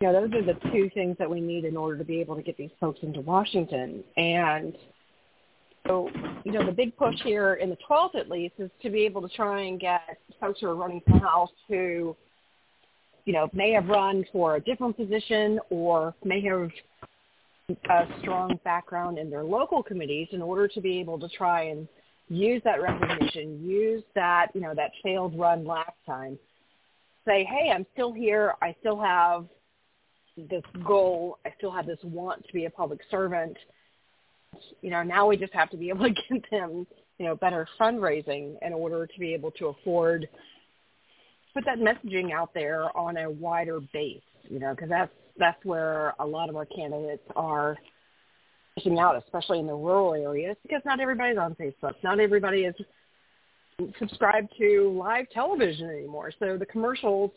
know, those are the two things that we need in order to be able to get these folks into Washington. And so, you know, the big push here in the 12th at least is to be able to try and get folks who are running for House who, you know, may have run for a different position or may have a strong background in their local committees in order to be able to try and use that recognition, use that, you know, that failed run last time. Say, hey, I'm still here. I still have this goal. I still have this want to be a public servant. You know, now we just have to be able to get them, you know, better fundraising in order to be able to afford put that messaging out there on a wider base. You know, because that's that's where a lot of our candidates are pushing out, especially in the rural areas, because not everybody's on Facebook. Not everybody is subscribed to live television anymore. So the commercials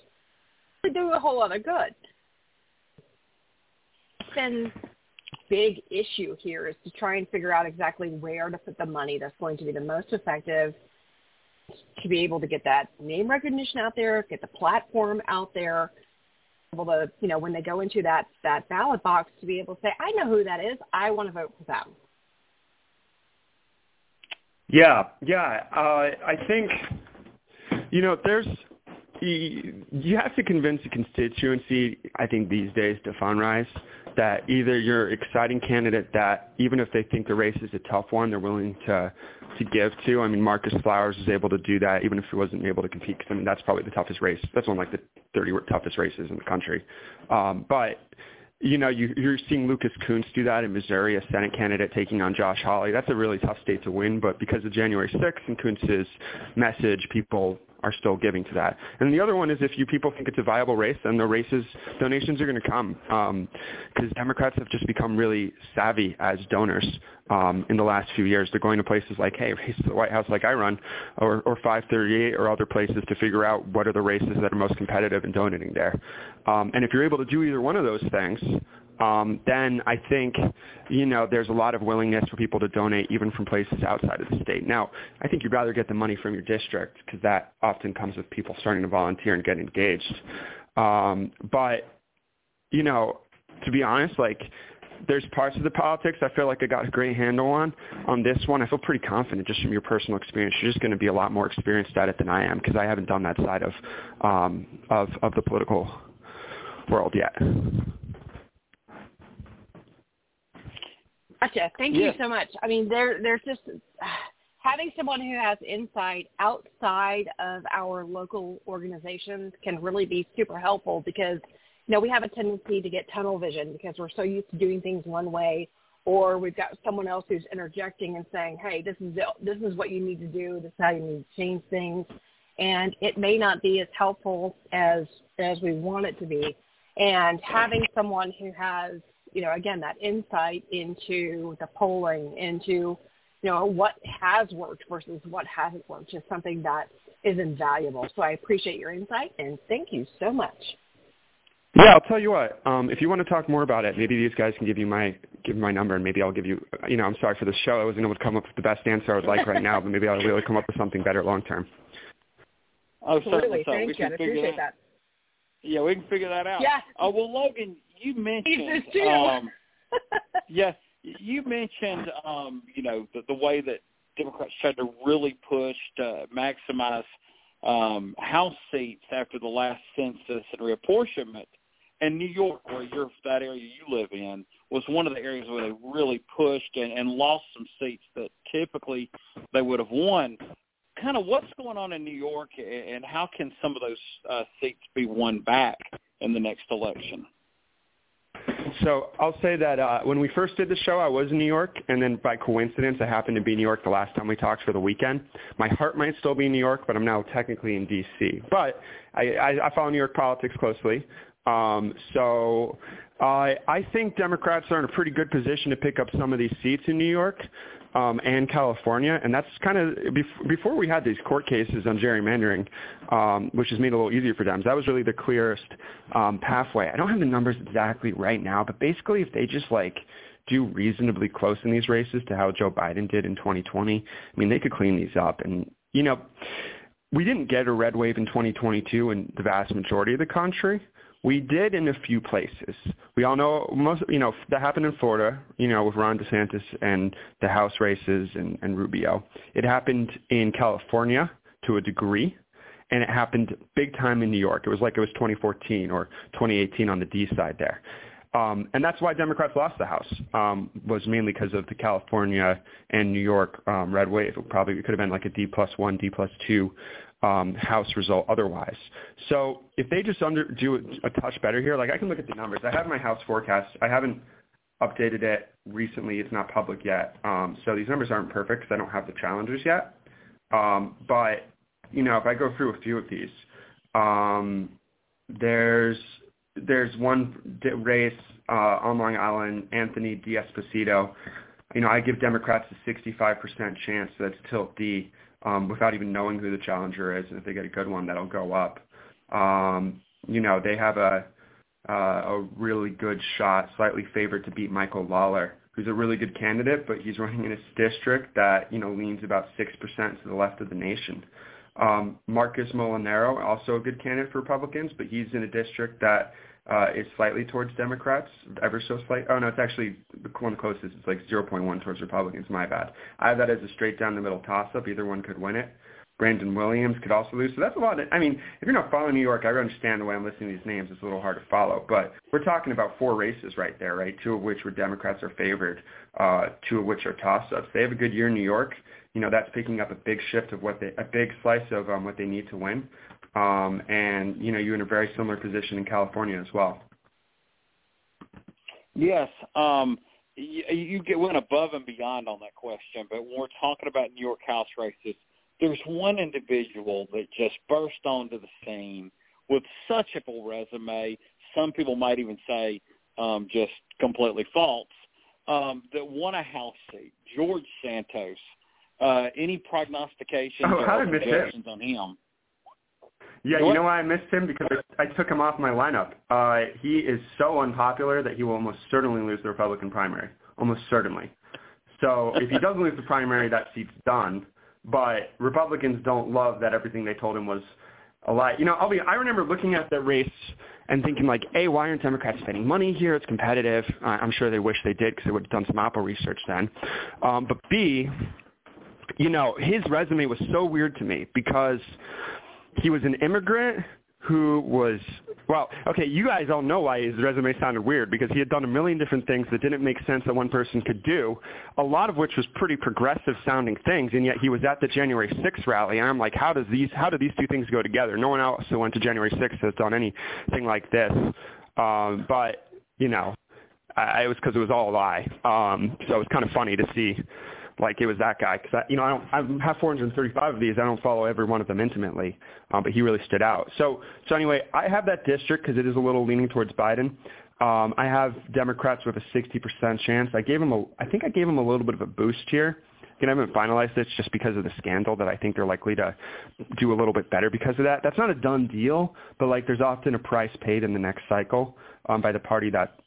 do a whole lot of good big issue here is to try and figure out exactly where to put the money that's going to be the most effective to be able to get that name recognition out there, get the platform out there, able to, you know, when they go into that, that ballot box to be able to say, I know who that is. I want to vote for them. Yeah, yeah. Uh, I think, you know, there's you have to convince a constituency, I think these days, to fundraise that either you're an exciting candidate that even if they think the race is a tough one, they're willing to to give to. I mean, Marcus Flowers was able to do that even if he wasn't able to compete. Cause, I mean, that's probably the toughest race. That's one of like the 30 toughest races in the country. Um, but you know, you, you're seeing Lucas Kunce do that in Missouri, a Senate candidate taking on Josh Hawley. That's a really tough state to win, but because of January 6th and Kunce's message, people are still giving to that. And the other one is if you people think it's a viable race, then the races donations are going to come because um, Democrats have just become really savvy as donors um, in the last few years. They're going to places like, hey, race to the White House like I run, or, or 538 or other places to figure out what are the races that are most competitive in donating there. Um, and if you're able to do either one of those things, um, then I think, you know, there's a lot of willingness for people to donate even from places outside of the state. Now, I think you'd rather get the money from your district because that often comes with people starting to volunteer and get engaged. Um, but, you know, to be honest, like there's parts of the politics I feel like I got a great handle on. On this one, I feel pretty confident just from your personal experience. You're just going to be a lot more experienced at it than I am because I haven't done that side of um, of of the political world yet. Gotcha. Thank yeah. you so much. I mean, there, there's just having someone who has insight outside of our local organizations can really be super helpful because, you know, we have a tendency to get tunnel vision because we're so used to doing things one way, or we've got someone else who's interjecting and saying, "Hey, this is this is what you need to do. This is how you need to change things," and it may not be as helpful as as we want it to be. And having someone who has you know, again, that insight into the polling, into, you know, what has worked versus what hasn't worked is something that is invaluable. So I appreciate your insight and thank you so much. Yeah, I'll tell you what. Um, if you want to talk more about it, maybe these guys can give you my give my number, and maybe I'll give you. You know, I'm sorry for the show. I wasn't able to come up with the best answer I would like right now, but maybe I'll be able to come up with something better long term. Oh, Absolutely. So. Thank we you. can I figure appreciate that. that. Yeah, we can figure that out. Yeah. Oh well, Logan, you mentioned. Um, yeah, you mentioned, um, you know, the, the way that Democrats tried to really push to maximize um, House seats after the last census and reapportionment. And New York, where you're that area you live in, was one of the areas where they really pushed and, and lost some seats that typically they would have won. Kind of what's going on in New York, and how can some of those uh, seats be won back in the next election? So I'll say that uh, when we first did the show, I was in New York, and then by coincidence, I happened to be in New York the last time we talked for the weekend. My heart might still be in New York, but I'm now technically in D.C. But I, I, I follow New York politics closely. Um, so I I think Democrats are in a pretty good position to pick up some of these seats in New York um, and California, and that's kind of bef- before we had these court cases on gerrymandering, um, which has made it a little easier for Dems. That was really the clearest um, pathway. I don't have the numbers exactly right now, but basically, if they just like do reasonably close in these races to how Joe Biden did in 2020, I mean, they could clean these up, and you know. We didn't get a red wave in 2022 in the vast majority of the country, we did in a few places. We all know most, you know, that happened in Florida, you know, with Ron DeSantis and the House races and, and Rubio. It happened in California to a degree, and it happened big time in New York. It was like it was 2014 or 2018 on the D side there. Um, and that's why Democrats lost the House, um, was mainly because of the California and New York um, red wave. It probably it could have been like a D plus one, D plus two um, House result otherwise. So if they just under, do a touch better here, like I can look at the numbers. I have my House forecast. I haven't updated it recently. It's not public yet. Um, so these numbers aren't perfect because I don't have the challengers yet. Um, but, you know, if I go through a few of these, um, there's there's one race uh, on Long Island, Anthony D'Esposito. You know, I give Democrats a 65% chance that's tilt D um, without even knowing who the challenger is. And if they get a good one, that'll go up. Um, you know, they have a uh, a really good shot, slightly favored to beat Michael Lawler, who's a really good candidate, but he's running in a district that you know leans about six percent to the left of the nation. Um, Marcus Molinaro, also a good candidate for Republicans, but he's in a district that uh, is slightly towards Democrats, ever so slight. Oh no, it's actually the one closest. It's like 0.1 towards Republicans. My bad. I have that as a straight down the middle toss up. Either one could win it. Brandon Williams could also lose. So that's a lot. Of, I mean, if you're not following New York, I understand the way I'm listening to these names. It's a little hard to follow. But we're talking about four races right there, right? Two of which were Democrats are favored, uh, two of which are toss-ups. They have a good year in New York. You know, that's picking up a big shift of what they, a big slice of um, what they need to win. Um, and, you know, you're in a very similar position in California as well. Yes. Um, you, you get went above and beyond on that question, but when we're talking about New York House races, there's one individual that just burst onto the scene with such a full resume. Some people might even say um, just completely false. Um, that won a House seat, George Santos. Uh, any prognostications oh, or projections on him? Yeah, you know why I missed him? Because I took him off my lineup. Uh, he is so unpopular that he will almost certainly lose the Republican primary. Almost certainly. So if he doesn't lose the primary, that seat's done. But Republicans don't love that everything they told him was a lie. You know, I'll be. I remember looking at the race and thinking like, A, why aren't Democrats spending money here? It's competitive. Uh, I'm sure they wish they did because they would have done some Oppo research then. Um, but B, you know, his resume was so weird to me because he was an immigrant who was well, okay, you guys all know why his resume sounded weird because he had done a million different things that didn't make sense that one person could do, a lot of which was pretty progressive sounding things, and yet he was at the January 6th rally, and I'm like, how does these how do these two things go together? No one else who went to January 6th has done anything like this. Um, but, you know, I, it was because it was all a lie. Um, so it was kind of funny to see like it was that guy because you know I don't I have 435 of these. I don't follow every one of them intimately, um, but he really stood out. So so anyway, I have that district because it is a little leaning towards Biden. Um, I have Democrats with a 60% chance. I gave him a I think I gave him a little bit of a boost here Again, I haven't finalized this just because of the scandal that I think they're likely to do a little bit better because of that. That's not a done deal, but like there's often a price paid in the next cycle um, by the party that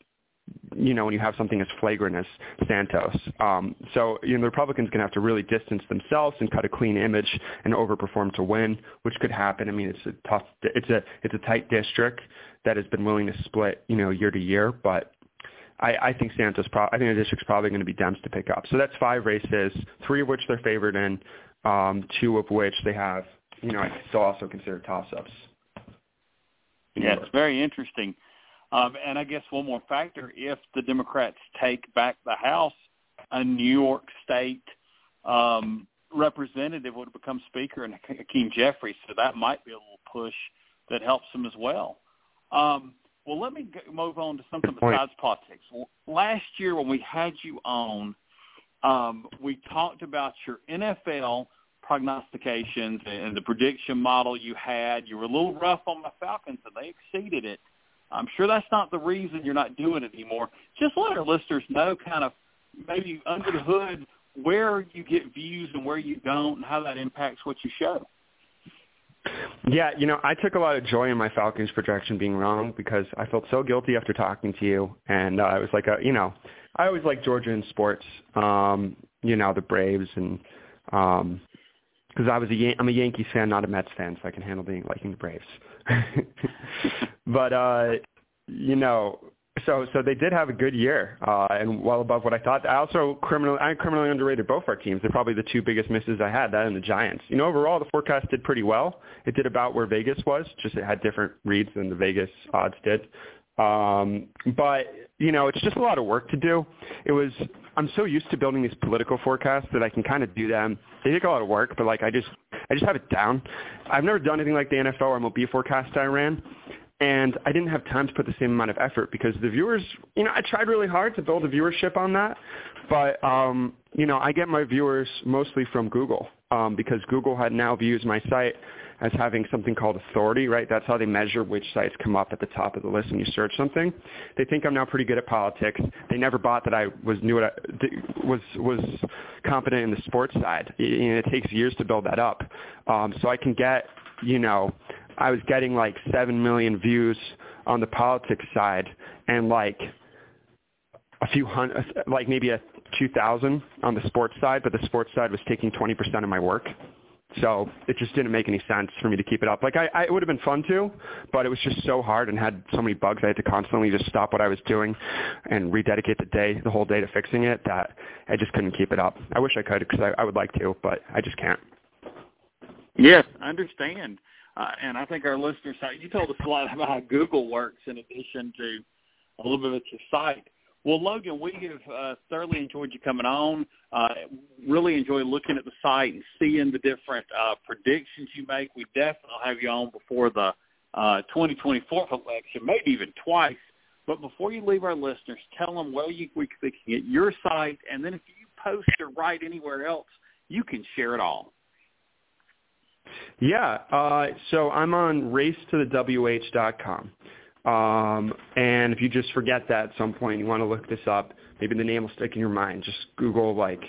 you know, when you have something as flagrant as Santos. Um, so, you know, the Republicans to have to really distance themselves and cut a clean image and overperform to win, which could happen. I mean, it's a tough, it's a, it's a tight district that has been willing to split, you know, year to year, but I, I think Santos, pro- I think the district's probably going to be Dems to pick up. So that's five races, three of which they're favored in, um, two of which they have, you know, I still also consider toss-ups. Yeah, it's very interesting. Um, and I guess one more factor, if the Democrats take back the House, a New York State um, representative would become Speaker and Hakeem Jeffries, so that might be a little push that helps them as well. Um, well, let me move on to something besides politics. Last year when we had you on, um, we talked about your NFL prognostications and the prediction model you had. You were a little rough on the Falcons, and they exceeded it. I'm sure that's not the reason you're not doing it anymore. Just let our listeners know kind of maybe under the hood where you get views and where you don't and how that impacts what you show. Yeah, you know, I took a lot of joy in my Falcons projection being wrong because I felt so guilty after talking to you, and uh, I was like, a, you know, I always like Georgia in sports, um, you know, the Braves, and um, because I was a Yan- I'm a Yankees fan, not a Mets fan, so I can handle being liking the Braves. but uh, you know, so so they did have a good year uh, and well above what I thought. I also criminally I criminally underrated both our teams. They're probably the two biggest misses I had. That and the Giants. You know, overall the forecast did pretty well. It did about where Vegas was. Just it had different reads than the Vegas odds did. Um, but you know, it's just a lot of work to do. It was I'm so used to building these political forecasts that I can kind of do them. They take a lot of work, but like I just I just have it down. I've never done anything like the NFL or MLB forecast I ran, and I didn't have time to put the same amount of effort because the viewers, you know, I tried really hard to build a viewership on that, but um, you know, I get my viewers mostly from Google um, because Google had now views my site as having something called authority, right? That's how they measure which sites come up at the top of the list when you search something. They think I'm now pretty good at politics. They never bought that I was knew what I, was was competent in the sports side. It, it takes years to build that up. Um, so I can get, you know, I was getting like seven million views on the politics side and like a few hundred, like maybe a 2,000 on the sports side, but the sports side was taking 20% of my work. So it just didn't make any sense for me to keep it up. Like I, I it would have been fun to, but it was just so hard and had so many bugs. I had to constantly just stop what I was doing and rededicate the day, the whole day to fixing it. That I just couldn't keep it up. I wish I could because I, I would like to, but I just can't. Yes, I understand. Uh, and I think our listeners, you told us a lot about how Google works in addition to a little bit of your site. Well, Logan, we have uh, thoroughly enjoyed you coming on. Uh, really enjoy looking at the site and seeing the different uh, predictions you make. We definitely have you on before the uh, 2024 election, maybe even twice. But before you leave our listeners, tell them where you we can get your site, and then if you post or write anywhere else, you can share it all. Yeah, uh, so I'm on racetothewh.com. Um, and if you just forget that at some point, you want to look this up, maybe the name will stick in your mind. Just Google like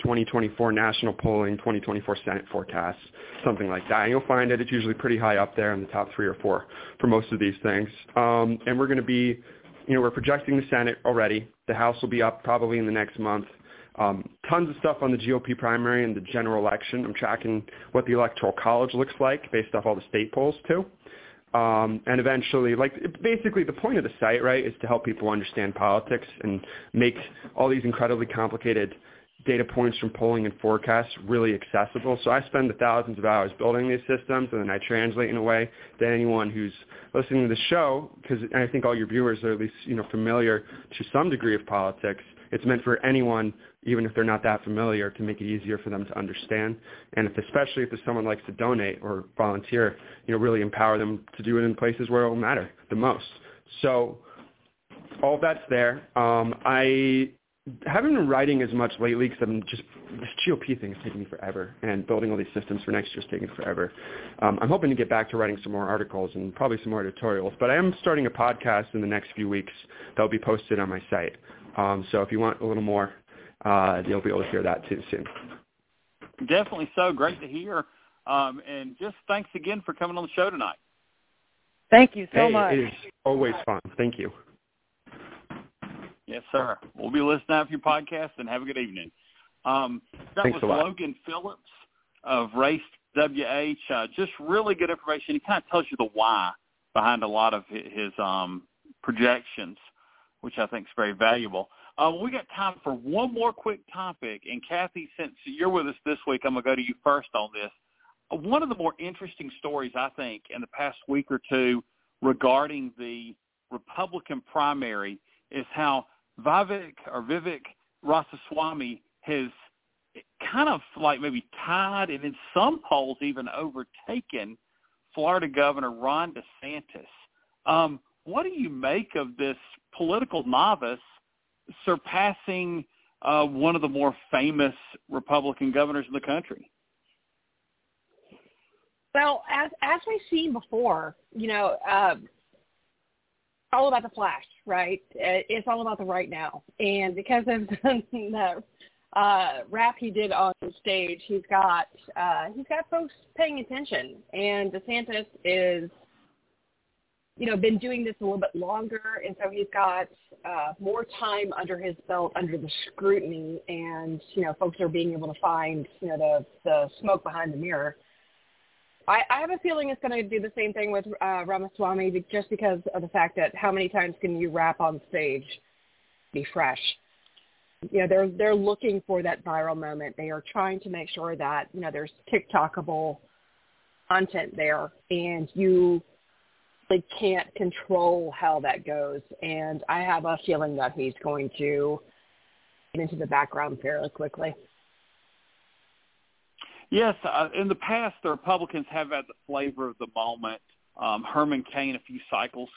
2024 national polling, 2024 Senate forecasts, something like that. And you'll find it. It's usually pretty high up there in the top three or four for most of these things. Um, and we're going to be, you know, we're projecting the Senate already. The House will be up probably in the next month. Um, tons of stuff on the GOP primary and the general election. I'm tracking what the electoral college looks like based off all the state polls too. Um, and eventually, like basically the point of the site, right, is to help people understand politics and make all these incredibly complicated data points from polling and forecasts really accessible. So I spend the thousands of hours building these systems, and then I translate in a way that anyone who's listening to the show, because I think all your viewers are at least you know familiar to some degree of politics. It's meant for anyone even if they're not that familiar, to make it easier for them to understand. And if, especially if there's someone likes to donate or volunteer, you know, really empower them to do it in places where it will matter the most. So all that's there. Um, I haven't been writing as much lately because I'm just this GOP thing is taking me forever, and building all these systems for next year is taking forever. Um, I'm hoping to get back to writing some more articles and probably some more editorials, but I am starting a podcast in the next few weeks that will be posted on my site. Um, so if you want a little more uh, you'll be able to hear that too soon. Definitely so. Great to hear. Um, and just thanks again for coming on the show tonight. Thank you so hey, much. It is always fun. Thank you. Yes, sir. We'll be listening out for your podcast and have a good evening. Um, that Thanks was a lot. Logan Phillips of Race WH. Uh, just really good information. He kind of tells you the why behind a lot of his um, projections, which I think is very valuable. Uh, we got time for one more quick topic. And Kathy, since you're with us this week, I'm going to go to you first on this. One of the more interesting stories, I think, in the past week or two regarding the Republican primary is how Vivek or Vivek Ramaswamy has kind of like maybe tied and in some polls even overtaken Florida Governor Ron DeSantis. Um, what do you make of this political novice surpassing uh, one of the more famous Republican governors in the country? Well, as as we've seen before, you know, um, all about the flash, right? It's all about the right now, and because of the uh, rap he did on stage, he's got uh, he's got folks paying attention, and DeSantis is, you know, been doing this a little bit longer, and so he's got uh, more time under his belt under the scrutiny, and you know, folks are being able to find you know the the smoke behind the mirror. I, I have a feeling it's going to do the same thing with uh, Ramaswamy just because of the fact that how many times can you rap on stage, be fresh? You know, they're they're looking for that viral moment. They are trying to make sure that you know there's TikTokable content there, and you they can't control how that goes. And I have a feeling that he's going to get into the background fairly quickly. Yes, uh, in the past, the Republicans have had the flavor of the moment. Um, Herman Cain, a few cycles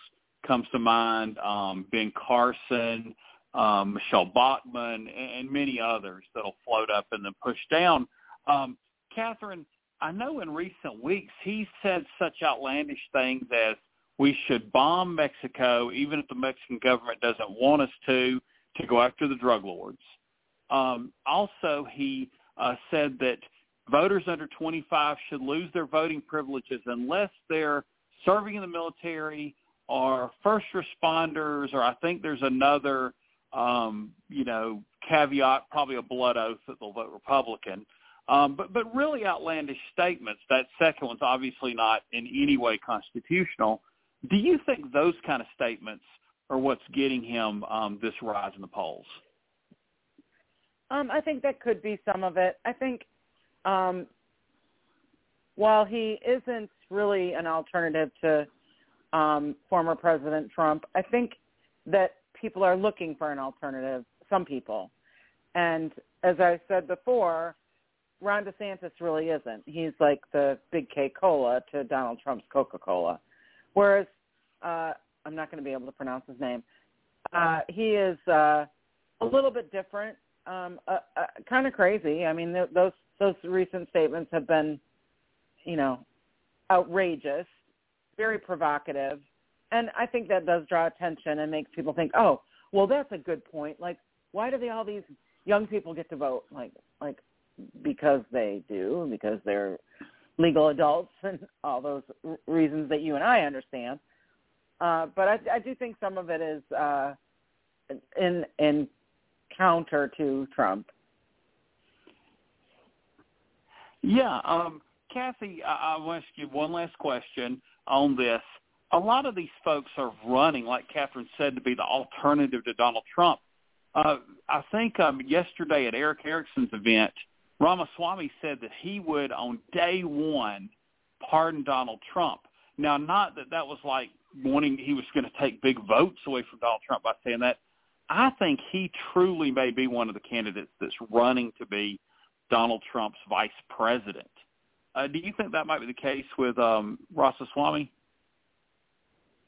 comes to mind. Um, ben Carson, um, Michelle Bachmann, and, and many others that'll float up and then push down. Um, Catherine, I know in recent weeks he said such outlandish things as we should bomb Mexico, even if the Mexican government doesn't want us to, to go after the drug lords. Um, also, he uh, said that voters under 25 should lose their voting privileges unless they're serving in the military or first responders, or I think there's another, um, you know, caveat, probably a blood oath that they'll vote Republican. Um, but but really outlandish statements. That second one's obviously not in any way constitutional. Do you think those kind of statements are what's getting him um, this rise in the polls? Um, I think that could be some of it. I think um, while he isn't really an alternative to um, former President Trump, I think that people are looking for an alternative. Some people, and as I said before, Ron DeSantis really isn't. He's like the big K cola to Donald Trump's Coca Cola, whereas uh, I'm not going to be able to pronounce his name. Uh, he is uh, a little bit different, um, uh, uh, kind of crazy. I mean, th- those those recent statements have been, you know, outrageous, very provocative, and I think that does draw attention and makes people think, oh, well, that's a good point. Like, why do they all these young people get to vote? Like, like because they do, because they're legal adults, and all those reasons that you and I understand. Uh, but I, I do think some of it is uh, in in counter to Trump. Yeah, um, Kathy, I, I want to ask you one last question on this. A lot of these folks are running, like Catherine said, to be the alternative to Donald Trump. Uh, I think um, yesterday at Erick Erickson's event, Ramaswamy said that he would, on day one, pardon Donald Trump. Now, not that that was like wanting he was going to take big votes away from Donald Trump by saying that. I think he truly may be one of the candidates that's running to be Donald Trump's vice president. Uh, do you think that might be the case with um, Ramaswamy?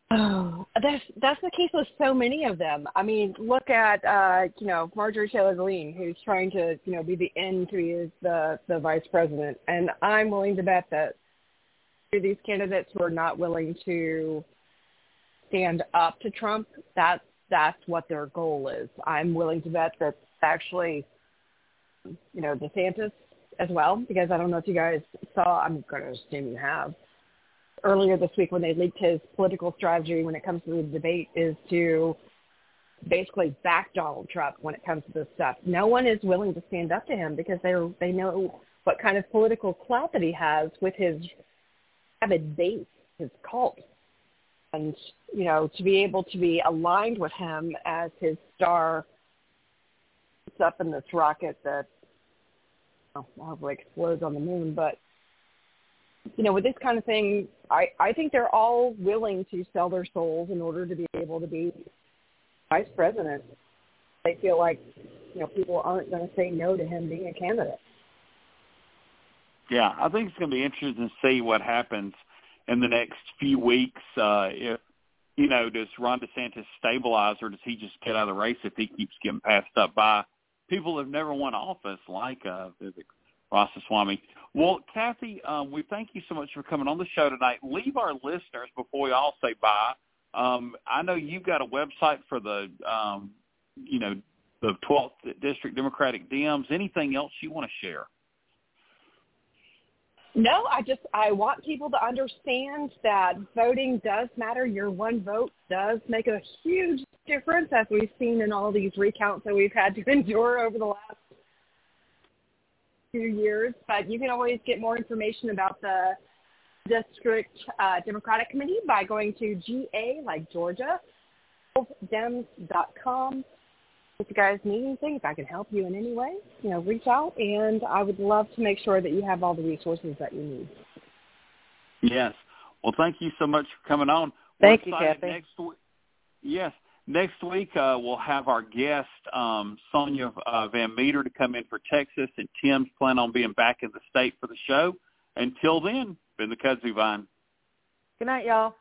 Oh, that's that's the case with so many of them. I mean, look at uh, you know Marjorie Taylor Greene, who's trying to you know be the end to be the the vice president, and I'm willing to bet that these candidates who are not willing to stand up to Trump, that's that's what their goal is. I'm willing to bet that actually, you know, DeSantis as well because I don't know if you guys saw. I'm going to assume you have. Earlier this week, when they leaked his political strategy when it comes to the debate, is to basically back Donald Trump when it comes to this stuff. No one is willing to stand up to him because they they know what kind of political clout that he has with his avid base, his cult, and you know to be able to be aligned with him as his star up in this rocket that well, hopefully explodes on the moon, but you know, with this kind of thing, I, I think they're all willing to sell their souls in order to be able to be vice president. They feel like, you know, people aren't going to say no to him being a candidate. Yeah, I think it's going to be interesting to see what happens in the next few weeks. Uh, if you know, does Ron DeSantis stabilize, or does he just get out of the race if he keeps getting passed up by people have never won office, like uh, Vivek? Well, Kathy, um, we thank you so much for coming on the show tonight. Leave our listeners before we all say bye. Um, I know you've got a website for the, um, you know, the 12th District Democratic Dems. Anything else you want to share? No, I just I want people to understand that voting does matter. Your one vote does make a huge difference, as we've seen in all these recounts that we've had to endure over the last few years. But you can always get more information about the district uh, Democratic Committee by going to GA, like Georgia, dems.com. If you guys need anything, if I can help you in any way, you know, reach out, and I would love to make sure that you have all the resources that you need. Yes. Well, thank you so much for coming on. Thank you, Kathy. Next week, yes. Next week, uh, we'll have our guest, um, Sonia uh, Van Meter, to come in for Texas, and Tim's plan on being back in the state for the show. Until then, been the Kudzu Vine. Good night, y'all.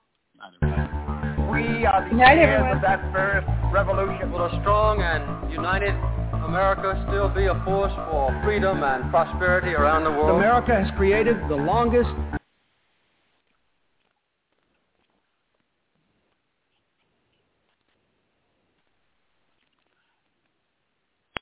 We are the Night, of that first revolution. Will a strong and united America still be a force for freedom and prosperity around the world? America has created the longest